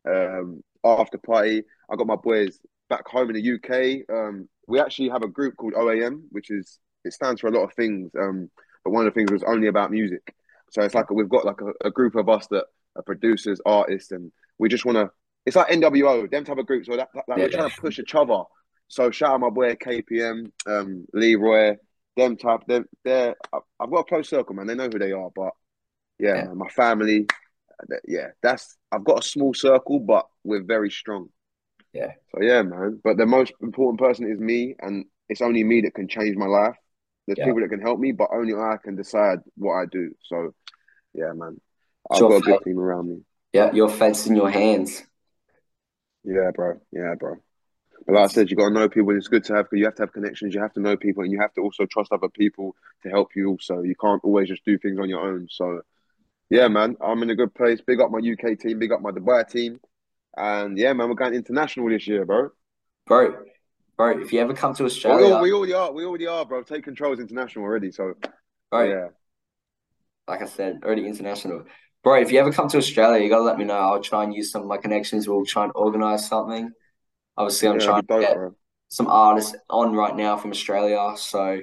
Um, after party, I got my boys back home in the UK. Um, we actually have a group called OAM, which is it stands for a lot of things. Um, but one of the things was only about music. So it's like we've got like a, a group of us that are producers, artists, and we just want to. It's like NWO, them type of groups. So that, that- like we're trying to push each other. So shout out my boy KPM, um, Leroy, them type. They're, they're I've got a close circle, man. They know who they are, but yeah, Yeah. my family. Yeah, that's I've got a small circle, but we're very strong. Yeah. So yeah, man. But the most important person is me, and it's only me that can change my life. There's Yeah. people that can help me, but only I can decide what I do. So yeah, man. I've Sure, got a good team around me. Yeah, your fate's in your hands. Yeah, bro. Yeah, bro. But like I said, you got to know people. It's good to have. You have to have connections. You have to know people, and you have to also trust other people to help you. Also, you can't always just do things on your own. So, yeah, man, I'm in a good place. Big up my UK team. Big up my Dubai team. And yeah, man, we're going international this year, bro. Bro, bro, if you ever come to Australia, we, al- we already are. We already are, bro. Take control is international already. So, bro, yeah, like I said, already international. Bro, if you ever come to Australia, you gotta let me know. I'll try and use some of my connections. We'll try and organize something. Obviously, I'm yeah, trying to get bro. some artists on right now from Australia, so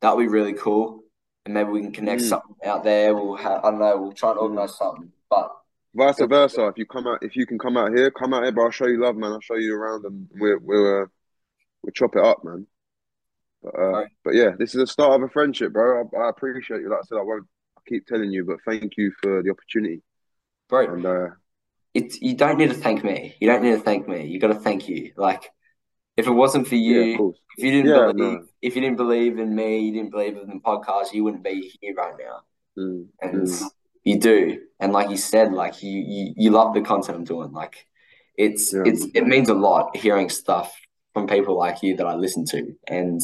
that'll be really cool. And maybe we can connect Mm. something out there. We'll have, I don't know, we'll try and organize something. But Vice versa. If you come out, if you can come out here, come out here, but I'll show you love, man. I'll show you around, and we'll we'll uh, we'll chop it up, man. But uh, Alright. but yeah, this is the start of a friendship, bro. I, I appreciate you. Like I said, I won't I keep telling you, but thank you for the opportunity. bro, And uh, it's you don't need to thank me. You don't need to thank me. You gotta thank you. Like if it wasn't for you, yeah, if you didn't Yeah, believe if you didn't believe in me, you didn't believe in the podcast, you wouldn't be here right now. Mm, and mm. you do and like you said like you you, you love the content i'm doing like it's Yeah. it's it means a lot hearing stuff from people like you that i listen to and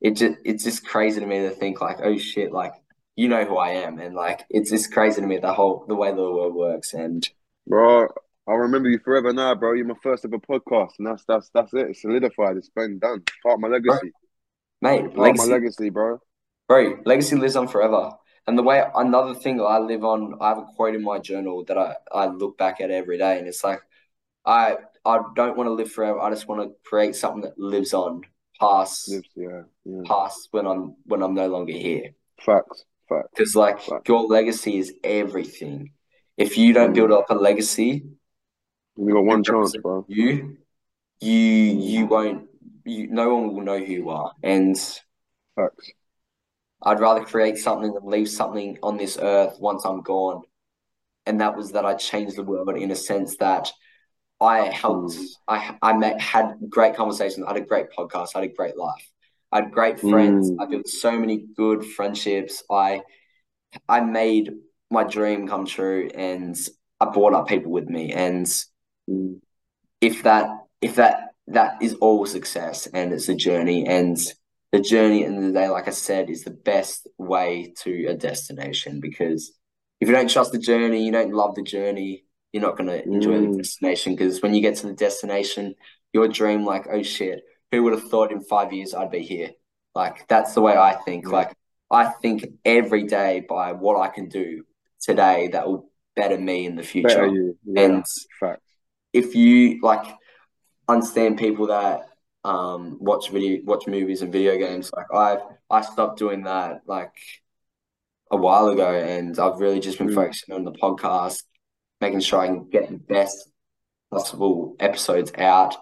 it just it's just crazy to me to think like oh shit like you know who i am and like it's just crazy to me the whole the way the world works and bro. I'll remember you forever now, bro. You're my first ever podcast, and that's that's that's it. It's solidified. It's been done. Part of my legacy. mate Part legacy of my legacy, bro. bro legacy lives on forever and the way another thing i live on i have a quote in my journal that i i look back at every day and it's like i i don't want to live forever i just want to create something that lives on past Lives, yeah, yeah. past when i'm when i'm no longer here Facts, facts. because like Right. your legacy is everything If you don't build up a legacy, You got one chance, bro. You, you, you won't. You, no one will know who you are, and Facts. I'd rather create something than leave something on this earth once I'm gone. And that was that I changed the world in a sense that I helped. Mm. I I met had great conversations. I had a great podcast. I had a great life. I had great friends. Mm. I built so many good friendships. I I made my dream come true, and I brought up people with me. And if that if that that is all success, and it's a journey, and the journey at the end of the day, like I said, is the best way to a destination because if you don't trust the journey, you don't love the journey, you're not going to enjoy the Mm. destination because when you get to the destination, your dream, like, oh shit, who would have thought in five years I'd be here? Like, that's the way I think. Like, I think every day by what I can do today that will better me in the future. Yeah. And Facts. if you like understand people that um watch video watch movies and video games like I've I stopped doing that like a while ago and I've really just been Mm. focusing on the podcast making sure I can get the best possible episodes out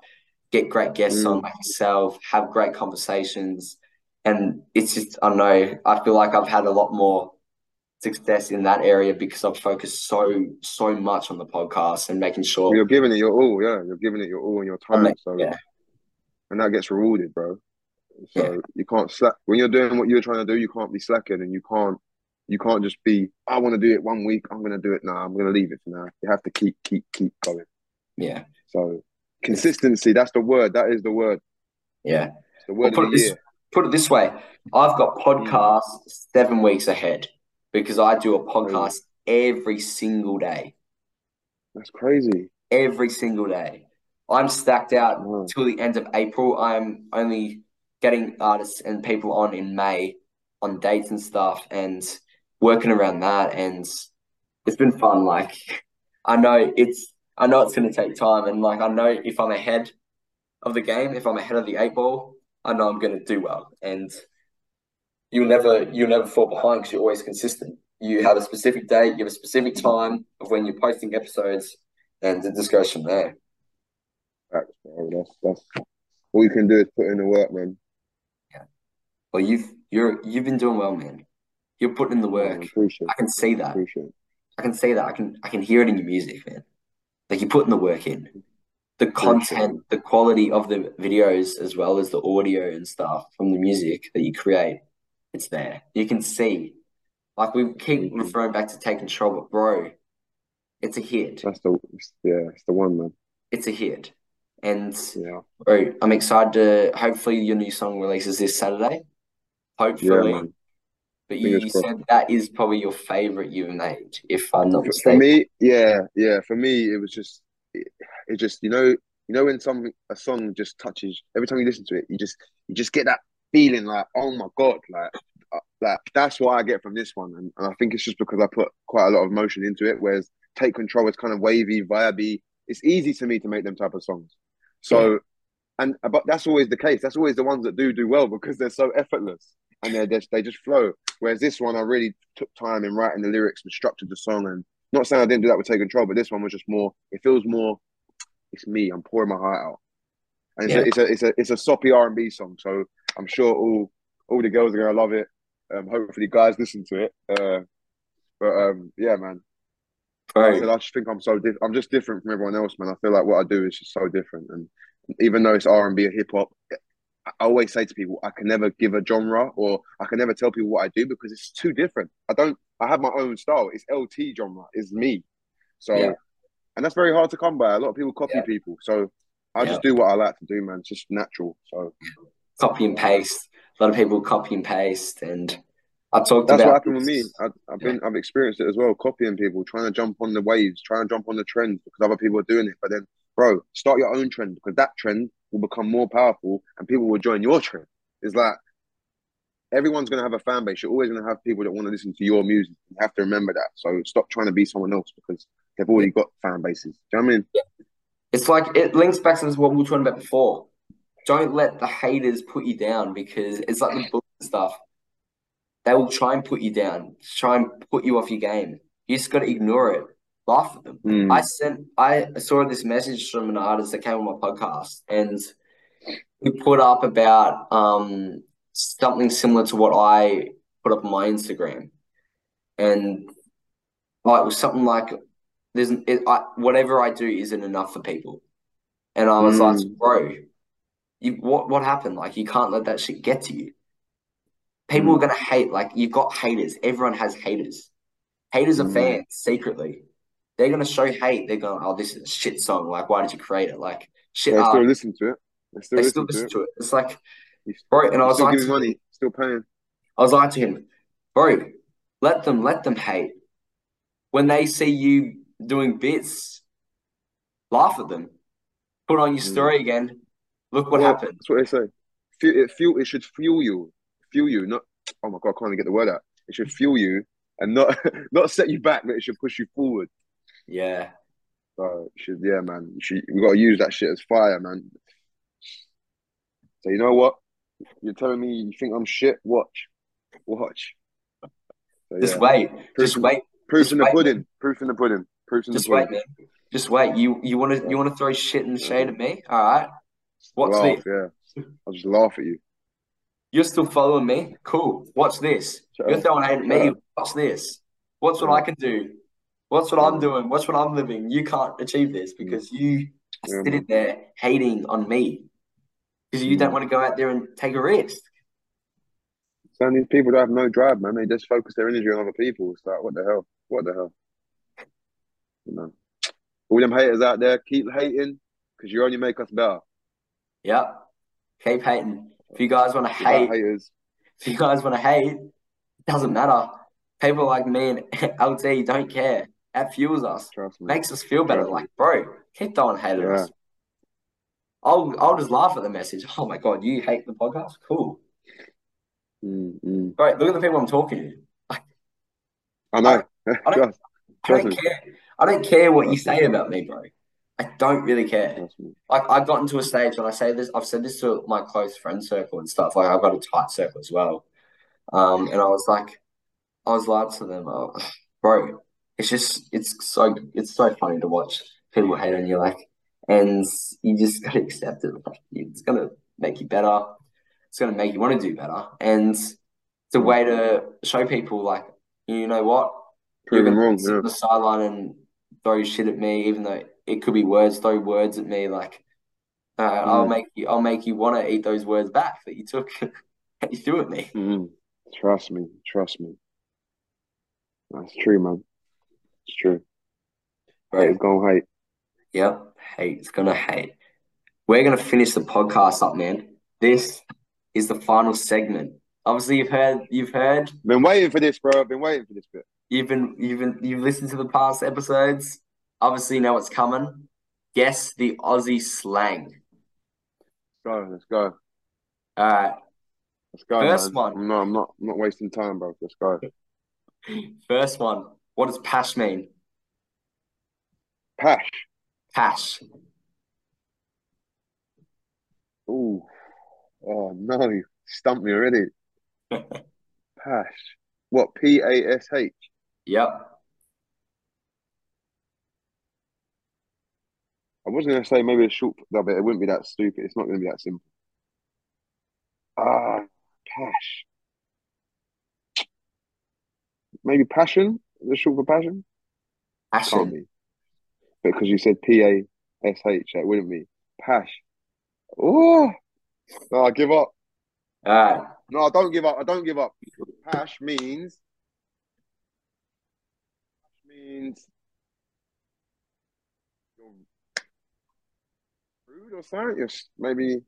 get great guests on Mm. like yourself have great conversations and it's just I don't know I feel like I've had a lot more success in that area because I've focused so so much on the podcast and making sure You're giving it your all, yeah. You're giving it your all and your time. like, So yeah. and that gets rewarded, bro. So Yeah. you can't slack when you're doing what you're trying to do. You can't be slacking, and you can't you can't just be. I want to do it one week. I'm gonna do it now. I'm gonna leave it for now. You have to keep keep keep going. Yeah, So consistency. That's the word. That is the word. yeah. It's the Well, word put of the this year. put it this way: I've got mm. podcasts seven weeks ahead because I do a podcast every single day, That's crazy. every single day. I'm stacked out Wow. till the end of April. I'm only getting artists and people on in May on dates and stuff, and working around that. And it's been fun. Like I know it's I know it's going to take time, and like I know if I'm ahead of the game, if I'm ahead of the eight ball, I know I'm going to do well. And you'll never you'll never fall behind because you're always consistent. You have a specific date, you have a specific time of when you're posting episodes, and it just goes from there. Bro. That's that's all you can do is put in the work, man. Yeah. Well, you've you're you've been doing well, man. You're putting in the work. appreciate, I can see that. appreciate. I can see that. I can I can hear it in your music, man. Like you're putting the work in. The content, the quality of the videos as well as the audio and stuff from the music that you create, it's there. You can see. Like we keep Mhm. referring back to take control, but bro, it's a hit. That's the yeah. It's the one, man. It's a hit. And Yeah. bro, I'm excited to hopefully your new song releases this Saturday. Yeah, Hopefully. man. But you, you said that is probably your favorite you've made, if I'm not For, for mistaken. me, yeah, yeah. For me, it was just, it, it just, you know, you know, when some a song just touches. Every time you listen to it, you just, you just get that feeling like, oh my god, like, uh, like that's what I get from this one, and, and I think it's just because I put quite a lot of emotion into it. Whereas Take Control is kind of wavy, vibey. It's easy to me to make them type of songs. So, and but that's always the case. That's always the ones that do do well because they're so effortless and they're just they just flow. Whereas this one, I really took time in writing the lyrics and structured the song. And not saying I didn't do that with Take Control, but this one was just more. It feels more. It's me. I'm pouring my heart out, and it's, Yeah. a, it's a it's a it's a soppy R and B song. So I'm sure all all the girls are gonna love it. Um, hopefully, guys listen to it. Uh, but um, yeah, man. Like I said, I just think I'm so diff- I'm just different from everyone else, man. I feel like what I do is just so different, and even though it's R and B or hip hop, I always say to people, I can never give a genre or I can never tell people what I do because it's too different. I don't. I have my own style. It's Eltee genre. It's me. So, Yeah. and that's very hard to come by. A lot of people copy Yeah. people. So I Yeah. just do what I like to do, man. It's just natural. So copy and paste. A lot of people copy and paste, and I talked about that's what about happened with me. this. I, I've been, I've experienced it as well. Copying people, trying to jump on the waves, trying to jump on the trends because other people are doing it. But then, bro, start your own trend because that trend will become more powerful and people will join your trend. It's like everyone's gonna have a fan base. You're always gonna have people that want to listen to your music. You have to remember that. So stop trying to be someone else because they've already got fan bases. Do you know what I mean? It's like it links back to this what we were talking about before. Don't let the haters put you down because it's like the book stuff. They will try and put you down, try and put you off your game. You just got to ignore it. laugh at them. Mm. I sent I saw this message from an artist that came on my podcast and he put up about um something similar to what I put up on my Instagram. And like it was something like there's it, I, whatever I do isn't enough for people. And I was like, Mm. bro, you what what happened? Like you can't let that shit get to you. People are gonna hate, like you've got haters. Everyone has haters. Haters are Mm. fans secretly. They're gonna show hate. They're going, oh, this is a shit song. Like, why did you create it? Like, shit. They art. still listen to it. They still they listen still to it. to it. It's like, bro. And I was still like, giving money, still paying. I was like to him, bro, let them, let them hate. When they see you doing bits, laugh at them. Put on your Mm. story again. Look what Well, happened. That's what they say. Fuel, it fuel. It should fuel you. Fuel you. Not. Oh my god, I can't even get the word out. It should fuel you and not not set you back, but it should push you forward. Yeah. So it should yeah, man. Should. We got to use that shit as fire, man. So you know what? You're telling me you think I'm shit? Watch, watch. So, Just yeah. wait. Just in- wait. Proof just in the pudding. Proof in the pudding. In the Just wait, man. Just wait. You you want to you want to throw shit in the shade at me? All right. What's laugh, this? yeah. I'll just laugh at you. You're still following me? Cool. Watch this. Shut You're throwing hate at me. up. Watch this. What's what I can do. What's what I'm doing. What's what I'm living. You can't achieve this because you Yeah, sitting there hating on me because you Mm. don't want to go out there and take a risk. Some of these people don't have no drive, man. They just focus their energy on other people. It's like, what the hell? What the hell? You know, all them haters out there, keep hating because you only make us better. Yep. Keep hating. If you guys want to hate, haters, if you guys want to hate, it doesn't matter. People like me and Eltee don't care. That fuels us. trust me. Makes us feel better. Like, bro, keep throwing hate at Yeah. us. I'll I'll just laugh at the message. Oh my god, you hate the podcast? Cool. Mm, mm. Bro, look at the people I'm talking to. I know. I don't- I don't care. I don't care what you say about me, bro. I don't really care. Like I got into a stage and I say this, I've said this to my close friend circle and stuff. Like I've got a tight circle as well. Um, and I was like, I was like to them, oh, bro, it's just it's so it's so funny to watch people hate on you, like, and you just gotta accept it. Like, it's gonna make you better. It's gonna make you want to do better, and it's a way to show people, like, you know what, Prove them wrong. sit Yeah. on the sideline and throw shit at me, even though it could be words. Throw words at me, like uh, I'll Mm. make you. I'll make you want to eat those words back that you took. that you threw at me. Mm. Trust me. Trust me. That's true, man. It's true. Right. it's gonna hate. Yep. hate. It's gonna hate. We're gonna finish the podcast up, man. This is the final segment. Obviously, you've heard. You've heard. Been waiting for this, bro. I've Been waiting for this bit. You've been. You've been. You've listened to the past episodes. Obviously, you know what's coming. Guess the Aussie slang. Go. Let's go. All right. Let's go, First man. one. Not. I'm not. I'm not wasting time, bro. Let's go. First one. What does pash mean? Pash. Pash. Ooh. Oh no, you stumped me already. Pash. What? P A S H. Yep. I was gonna say maybe a short, no, but it wouldn't be that stupid. It's not gonna be that simple. Ah, pash. Maybe passion. The short for passion? Can't Passion. be. Because you said P A S H, it wouldn't be. Pash. Oh, no, I give up. Right. No, I don't give up. I don't give up. Pash means means rude or something. You're maybe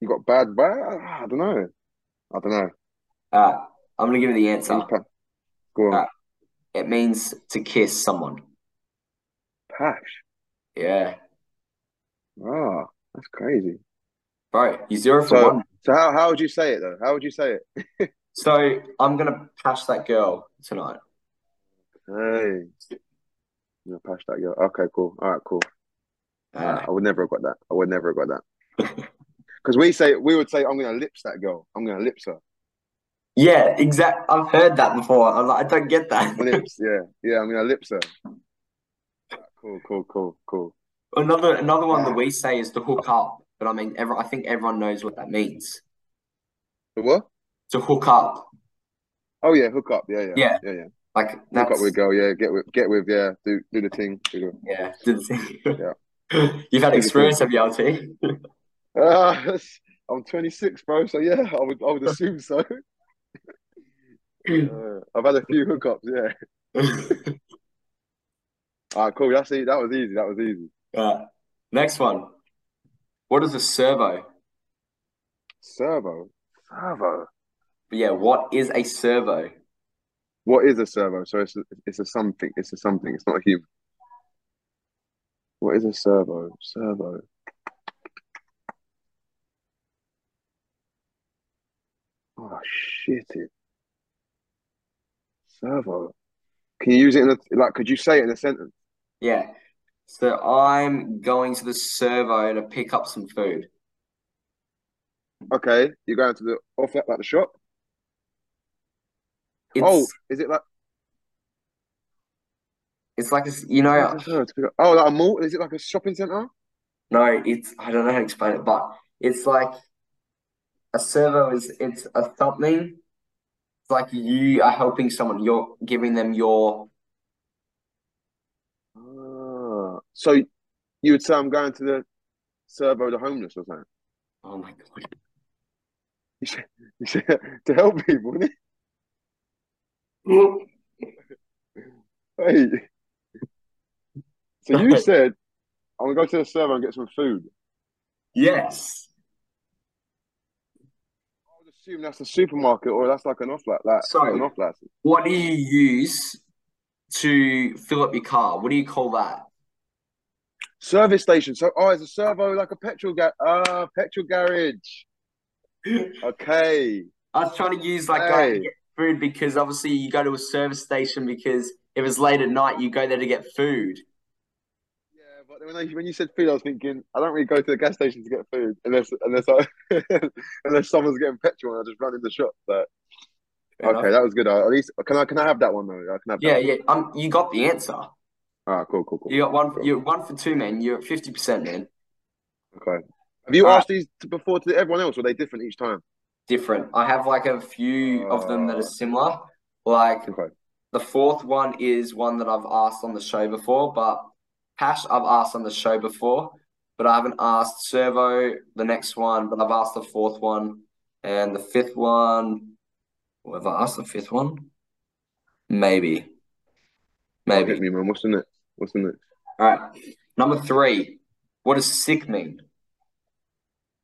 you got bad vibe. I don't know. I don't know. Right. I'm gonna give you the answer. Go on. Ah. It means to kiss someone. Pash. Yeah. Ah, that's crazy. Right, you zero for So, one. so how how would you say it though? How would you say it? So I'm gonna pash that girl tonight. Hey, you pash that girl. Okay, cool. All right, cool. I would never have got that. I would never have got that. Because we say we would say I'm gonna lips that girl. I'm gonna lips her. Yeah, exact. I've heard that before. I'm like, I don't get that. Lips, yeah, yeah. I'm gonna mean, ellipsa. Cool, cool, cool, cool. Another another one that we say is to hook up, but I mean, every, I think everyone knows what that means. The what? To hook up, Oh yeah, hook up. Yeah, yeah, Yeah. yeah, yeah. Like Hook that's up with girl. Yeah, get with, get with. Yeah, do do the thing. Do the- yeah. do the thing. Yeah. You've had experience, have you, Eltee? Ah, I'm 26, bro. So yeah, I would I would assume so. Uh, I've had a few hookups. Yeah. All right, cool. That's it. That was easy. That was easy. Right. Next one. What is a servo? Servo. Servo. Yeah, what is a servo? What is a servo? So it's a, it's a something. It's a something. It's not a human. What is a servo? Servo. Oh shit! It. Servo. Can you use it in a like? Could you say it in a sentence? Yeah. So I'm going to the servo to pick up some food. Okay, you're going to the off like the shop. It's Oh, is it like? it's like a, you know what's a servo to pick up- Oh, like a mall? Is it like a shopping center? no, it's I don't know how to explain it, but it's like a servo is it's a something. It's like you are helping someone. You're giving them your Ah, so you would say I'm going to the servo the homeless or something? oh my God. You said, you said to help people, wouldn't it? Wait. So you said I'm gonna go to the servo and get some food. Yes. I would assume that's a supermarket or that's like an off like that Sorry. an off license. What do you use to fill up your car? What do you call that? Service station. So oh, is a servo like a petrol ga ah petrol garage. Okay. I was trying to use like Hey. get food because obviously you go to a service station because if it's late at night, you go there to get food. Yeah, but when, I, when you said food, I was thinking I don't really go to the gas station to get food unless unless I unless someone's getting petrol and I just run in the shop. But Fair okay, enough. that was good. At least can I can I have that one though? I can have. Yeah, yeah. Um, you got the answer. Ah, cool, cool, cool. You got one. Cool. You're one for two, man. You're at fifty percent, man. Okay. Have you Alright. asked these before to everyone else? Or are they different each time? Different. I have like a few of them that are similar. Like Okay. the fourth one is one that I've asked on the show before, but Pash I've asked on the show before, but I haven't asked Servo the next one, but I've asked the fourth one and the fifth one. Well, have I asked the fifth one? Maybe. Hit Maybe. me, man. What's the next? What's the next? All right. Number three. What does sick mean?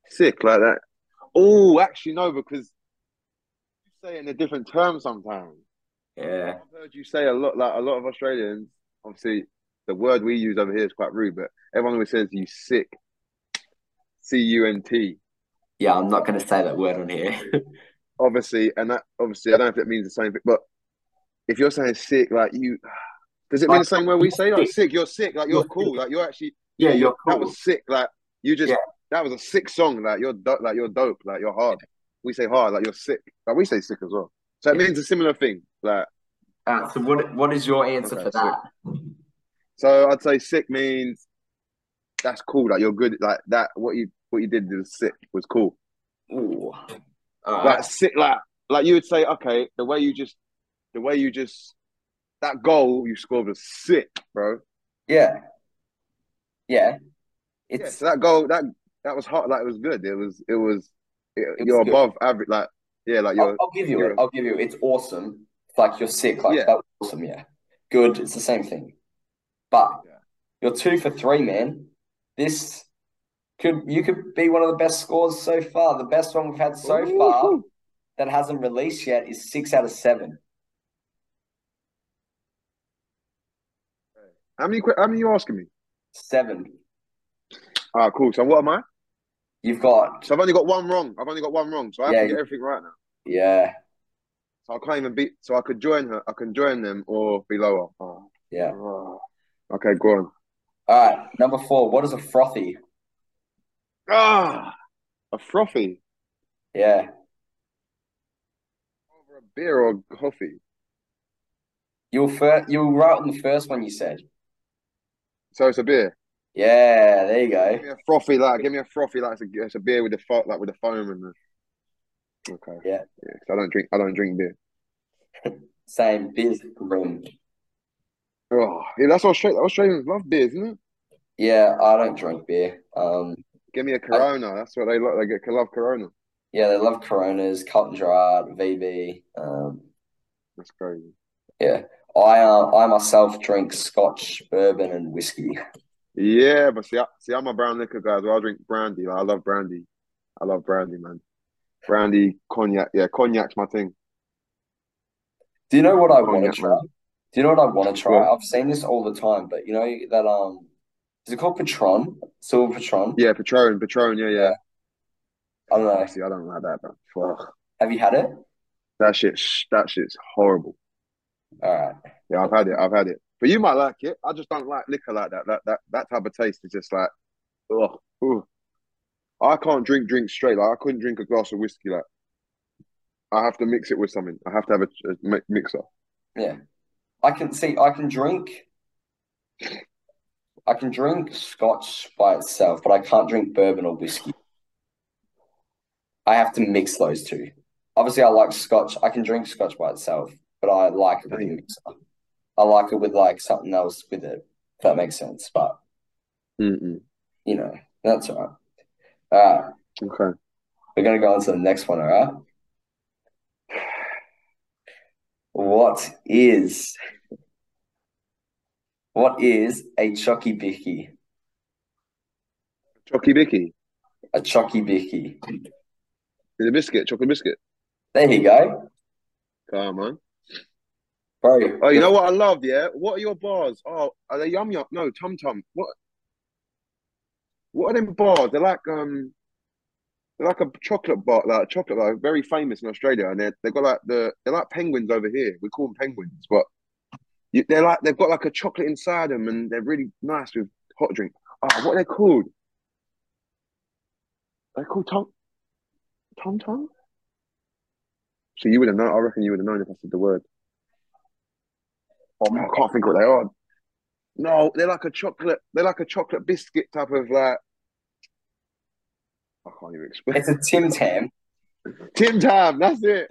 Sick like that. Oh, actually no, because you say it in a different term sometimes. Yeah. I've heard you say a lot, like a lot of Australians. Obviously, the word we use over here is quite rude, but everyone always says you sick. C U N T. Yeah, I'm not going to say that word on here. Obviously, and that obviously I don't know if it means the same thing, but if you're saying sick, like you, does it mean the same way we say like sick? You're sick, like you're You're cool, like you're actually Yeah, you're that cool. was sick, like you just Yeah. That was a sick song, like you're do- like you're dope, like you're hard. We say hard, like you're sick, like we say sick as well. So it means a similar thing, like Uh, so what what is your answer Okay, for sick. that? so. I'd say sick means that's cool, like you're good, like that. What you what you did was sick, was cool. Ooh. All Like sick, like like you would say, okay, the way you just, the way you just, that goal you scored was sick, bro. Yeah. Yeah. Yeah, It's so that goal, that that was hot, like it was good. It was, it was, it, It was you're good. above average, like yeah, like I'll, you're, I'll give you it. I'll give you. It's awesome. Like you're sick. Like Yeah. that was awesome. Yeah. Good. It's the same thing. But Yeah. you're two for three, man. This could you could be one of the best scores so far. The best one we've had so far that hasn't released yet is six out of seven. How many, how many you asking me? Seven. Ah, cool. So what am I? You've got So I've only got one wrong. I've only got one wrong. So I have Yeah, to get everything right now. yeah, So I can't even beat. So I could join her. I can join them or be lower. Oh. yeah. Oh. Okay, go on. All right. Number four. What is a frothy? Ah, a frothy. Yeah. Over a beer or coffee. You're first, you were right on the first one you said. So it's a beer. Yeah, there you go. Give me a frothy like. Give me a frothy like. It's a, it's a beer with the fo- like with the foam and the. Okay. Yeah. Yeah. I don't drink. I don't drink beer. Same beers green. Oh, yeah, that's Australian. Australians love beers, isn't it? Yeah, I don't drink beer. Um, Give me a Corona. That's what they like. They get love Corona. yeah, they love Coronas, and dried, VB. Um, That's crazy. yeah, I uh, I myself drink Scotch, bourbon, and whiskey. Yeah, but see, I, see, I'm a brown liquor guy as well. I drink brandy. Like, I love brandy. I love brandy, man. Brandy, cognac. Yeah, cognac's my thing. Do you know what I want to try? man. Do you know what I want to try? What? I've seen this all the time, but you know that um, is it called Patron? Silver Patron? Yeah, Patron, Patron. Yeah, yeah. I don't know. See, I don't like that, bro. Fuck. Have you had it? That shit. That shit's horrible. All right. Yeah, I've had it. I've had it. But you might like it. I just don't like liquor like that. That that that type of taste is just like, ugh. ugh. I can't drink drink straight. Like I couldn't drink a glass of whiskey. Like I have to mix it with something. I have to have a, a mixer. Yeah. I can see. I can drink. I can drink Scotch by itself, but I can't drink bourbon or whiskey. I have to mix those two. Obviously, I like Scotch. I can drink Scotch by itself, but I like a mixer. I like it with like something else with it, if that makes sense. But Mm-mm. you know, that's all right. All right, Okay. we're gonna go on to the next one. All right. What is what is a chocky bicky? Chocky Bicky. A chocky bicky. The biscuit, chocolate biscuit. There you go, Come on. Oh, you know what I love, yeah? What are your bars? Oh, are they yum yum? No, tum tum. What? What are them bars? They're like um, they're like a chocolate bar, like chocolate bar, very famous in Australia, and they they got like the they're like penguins over here. We call them penguins, but you, they're like they've got like a chocolate inside them, and they're really nice with hot drink. Oh, what are they called? They're called tum tum tum. So you would have known. I reckon you would have known if I said the word. I can't think what they are. No, they're like a chocolate. They're like a chocolate biscuit type of like. I can't even explain. It's a Tim Tam. Tim Tam, that's it.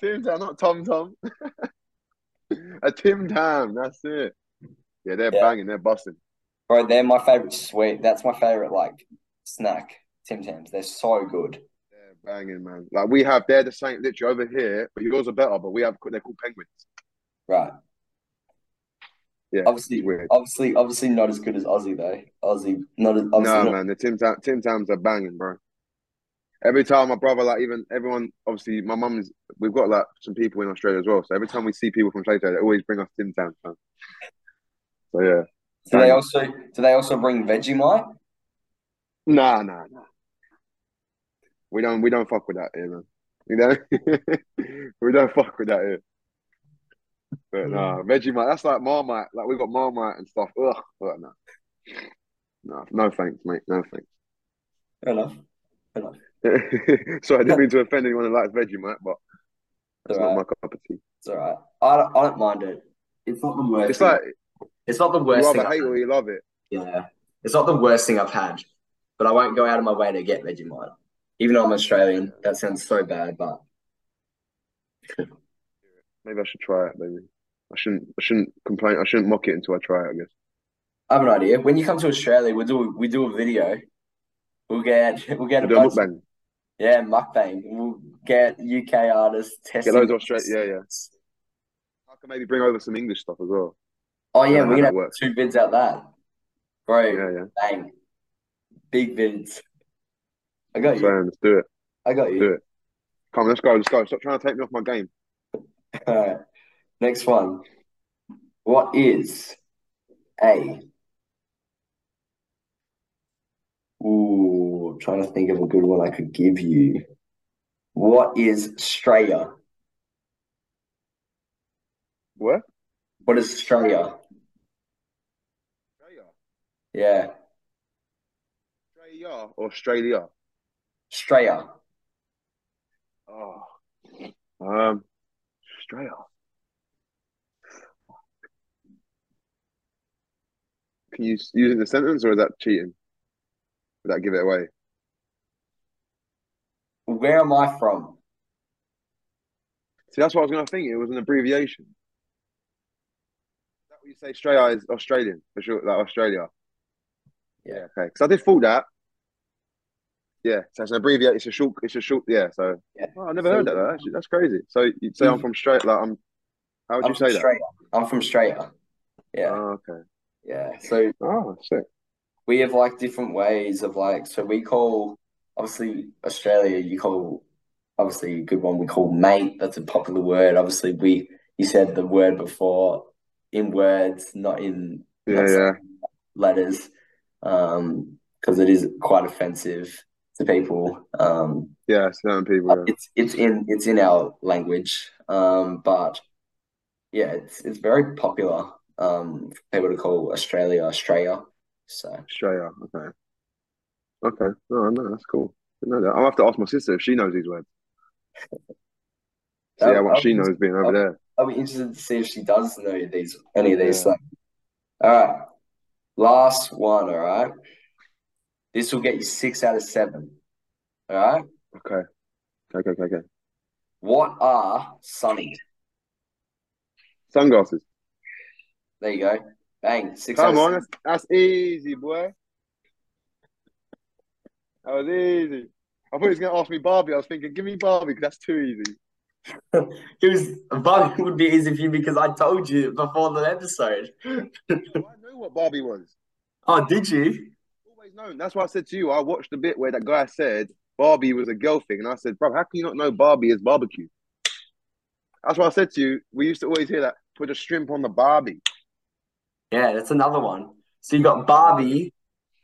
Tim Tam, not Tom Tom. a Tim Tam, that's it. Yeah, they're Yeah. banging. They're busting. Bro, they're my favorite sweet. That's my favorite like snack. Tim Tams. They're so good. They're banging, man. Like we have, they're the same. Literally over here, but yours are better. But we have, they're called penguins. Right. Yeah, Obviously, weird. obviously, obviously not as good as Aussie though. Aussie, not as obviously No, not. man, the Tim Tam Tim Tams are banging, bro. Every time my brother, like even everyone, obviously my mum is. We've got like some people in Australia as well. So every time we see people from Australia, they always bring us Tim Tams, man. So yeah, Do they also do they also bring Vegemite? nah, nah, nah. We don't, we don't fuck with that here, man. You know, we don't fuck with that here. But mm. nah, Vegemite. That's like Marmite. Like we got Marmite and stuff. Ugh, but no, no, no thanks, mate. No thanks. Fair enough. Fair enough. Sorry, I didn't mean to offend anyone who likes Vegemite, but It's that's all not right. my cup of tea. It's all right. I don't, I don't mind it. It's not the worst. It's thing. like it's not the you worst thing. either I've hate or you love it. Yeah, it's not the worst thing I've had, but I won't go out of my way to get Vegemite. Even though I'm Australian, that sounds so bad, but Maybe I should try it, baby. I shouldn't. I shouldn't complain. I shouldn't mock it until I try it. I guess. I have an idea. When you come to Australia, we'll do we do a video. We'll get we'll get a Do a bunch. mukbang. Yeah, mukbang. We'll get UK artists testing. Get loads of Australia. Yeah, yeah. I can maybe bring over some English stuff as well. Oh yeah, we're gonna have works. two vids out that. Bro, Yeah, yeah. bang. Big vids. I got you. Let's do it. I got you. Do it. Come on, let's go. Let's go. Stop trying to take me off my game. Alright. Next one. What is a Ooh, I'm trying to think of a good one I could give you. What is Straya? What? What is Straya? Australia. Yeah, Australia or Australia? Straya. Oh. Um. Australia. Can you use it in a sentence or is that cheating? Would that give it away? Where am I from? See, that's what I was going to think. It was an abbreviation. Is that what you say? Australia is Australian for sure. Like Australia. Yeah. Okay. Because I did thought that. Yeah. So it's an abbreviation. It's a short. It's a short. Yeah. So Yeah. oh, I never So- heard that. Though. Actually, that's crazy. So you'd say I'm Mhm. from straight. Like I'm. How would I'm you say that? Australia. I'm from straight. Yeah, Oh, okay. Yeah. So Oh, sick. we have like different ways of like, so we call obviously Australia, you call obviously a good one we call mate. That's a popular word. Obviously, we you said the word before in words, not in Yeah, yeah. letters, um, because it is quite offensive to people. Um, Yeah. Certain people. Yeah. it's it's in it's in our language. Um, but yeah, it's it's very popular. Um, people to call Australia Australia. So Australia. Okay. Okay. Oh, no, that's cool. Didn't know that. I'll have to ask my sister if she knows these words. See how much she knows being over there. I'll be interested to see if she does know these any of these. Yeah. So, all right, last one. All right, this will get you six out of seven. All right, Okay. Okay. Okay. Okay. what are sunnies? Sunglasses. There you go. Bang, six out Come on, seven. that's, that's easy, boy. That was easy. I thought he was going to ask me Barbie. I was thinking, give me Barbie because that's too easy. It was Barbie would be easy for you because I told you before the episode. I know what Barbie was. Oh, did you? Always known. That's why I said to you, I watched the bit where that guy said Barbie was a girl thing. And I said, bro, how can you not know Barbie is barbecue? That's why I said to you, we used to always hear that, put a shrimp on the Barbie. Yeah, that's another one. So you've got Barbie,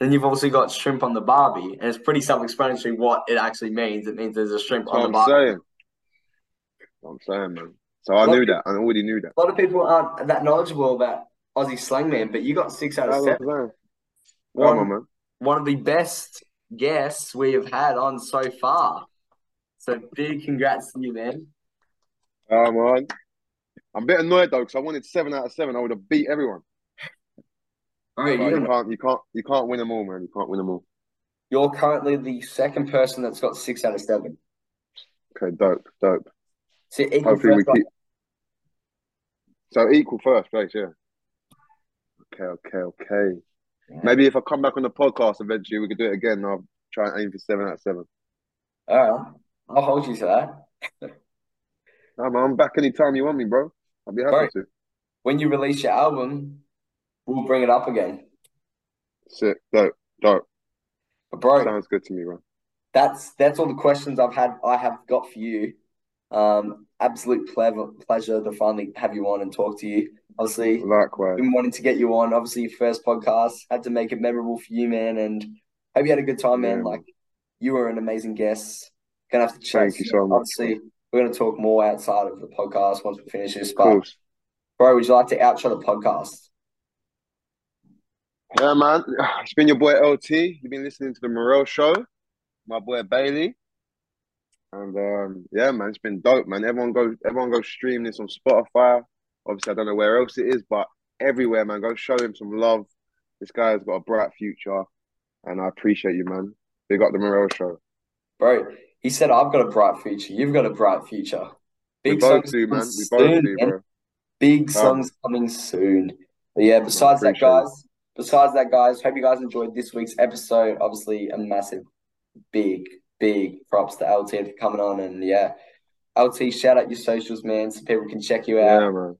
then you've also got shrimp on the Barbie, and it's pretty self-explanatory what it actually means. It means there's a shrimp That's on what the I'm Barbie. saying. I'm saying, man. So I knew that. I already knew that. A lot of people aren't that knowledgeable about Aussie slang, man, but you got six out of I'm seven. Come on, One, man. one of the best guests we have had on so far. So big congrats to you, man. Come on. I'm a bit annoyed though because I wanted seven out of seven. I would have beat everyone. All right, you you're, can't, you can't, you can't win them all, man. You can't win them all. you're currently the second person that's got six out of seven. Okay, dope, dope. So equal Hopefully we first, keep. So equal first place, yeah. Okay, okay, okay. Yeah. Maybe if I come back on the podcast eventually, we could do it again. I'll try and aim for seven out of seven. All right, I'll hold you to that. Nah, man, I'm back anytime you want me, bro. I'll be happy Right. to. When you release your album, we'll bring it up again. Sick, dope, dope. But bro, Sounds good to me, bro. that's that's all the questions I've had I have got for you. Um, absolute pleasure pleasure to finally have you on and talk to you. Obviously, Likewise. been wanting to get you on. Obviously, your first podcast had to make it memorable for you, man. And hope you had a good time, man. Yeah, Like you were an amazing guest. Gonna have to chat. Thank you so much, Obviously, we're gonna talk more outside of the podcast once we finish this. But bro, would you like to outro the podcast? Yeah, man. It's been your boy Eltee. You've been listening to the Morel Show. My boy Bailey. And um, yeah, man, it's been dope, man. Everyone go, everyone go stream this on Spotify. Obviously, I don't know where else it is, but everywhere, man. Go show him some love. This guy's got a bright future, and I appreciate you, man. Big up the Morel Show. Bro, he said I've got a bright future. You've got a bright future. We Big both songs do, coming man. We both soon, do, bro. Big Um, songs coming soon. But yeah, besides that, guys. it. Besides that, guys, hope you guys enjoyed this week's episode. Obviously, a massive, big, big props to Eltee for coming on. And yeah, Eltee, shout out your socials, man, so people can check you out. Yeah, man.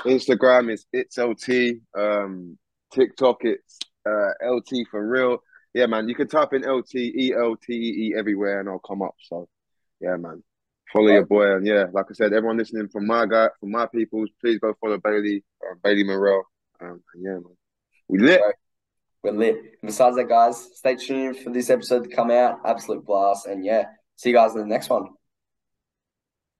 Instagram is it's Eltee. Um, TikTok it's uh Eltee for real. Yeah, man. You can type in Eltee E L T E E everywhere, and I'll come up. So, yeah, man. Follow your boy, and yeah, like I said, everyone listening from my guy, from my peoples, please go follow Bailey, uh, Bailey Morel. Um, yeah, man. We lit. We're lit. Besides that, guys, stay tuned for this episode to come out. Absolute blast. And yeah, see you guys in the next one.